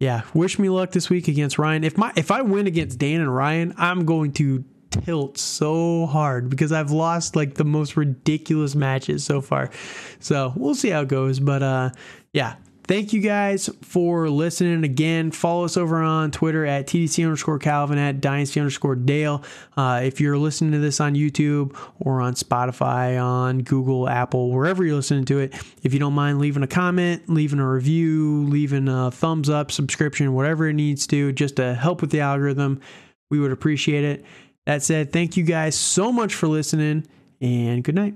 yeah, wish me luck this week against Ryan. If my if I win against Dan and Ryan, I'm going to tilt so hard because I've lost like the most ridiculous matches so far. So we'll see how it goes. But uh, yeah. Thank you guys for listening again. Follow us over on Twitter at TDC underscore Calvin at Dynasty underscore Dale. Uh, if you're listening to this on YouTube or on Spotify, on Google, Apple, wherever you're listening to it, if you don't mind leaving a comment, leaving a review, leaving a thumbs up, subscription, whatever it needs to, just to help with the algorithm, we would appreciate it. That said, thank you guys so much for listening and good night.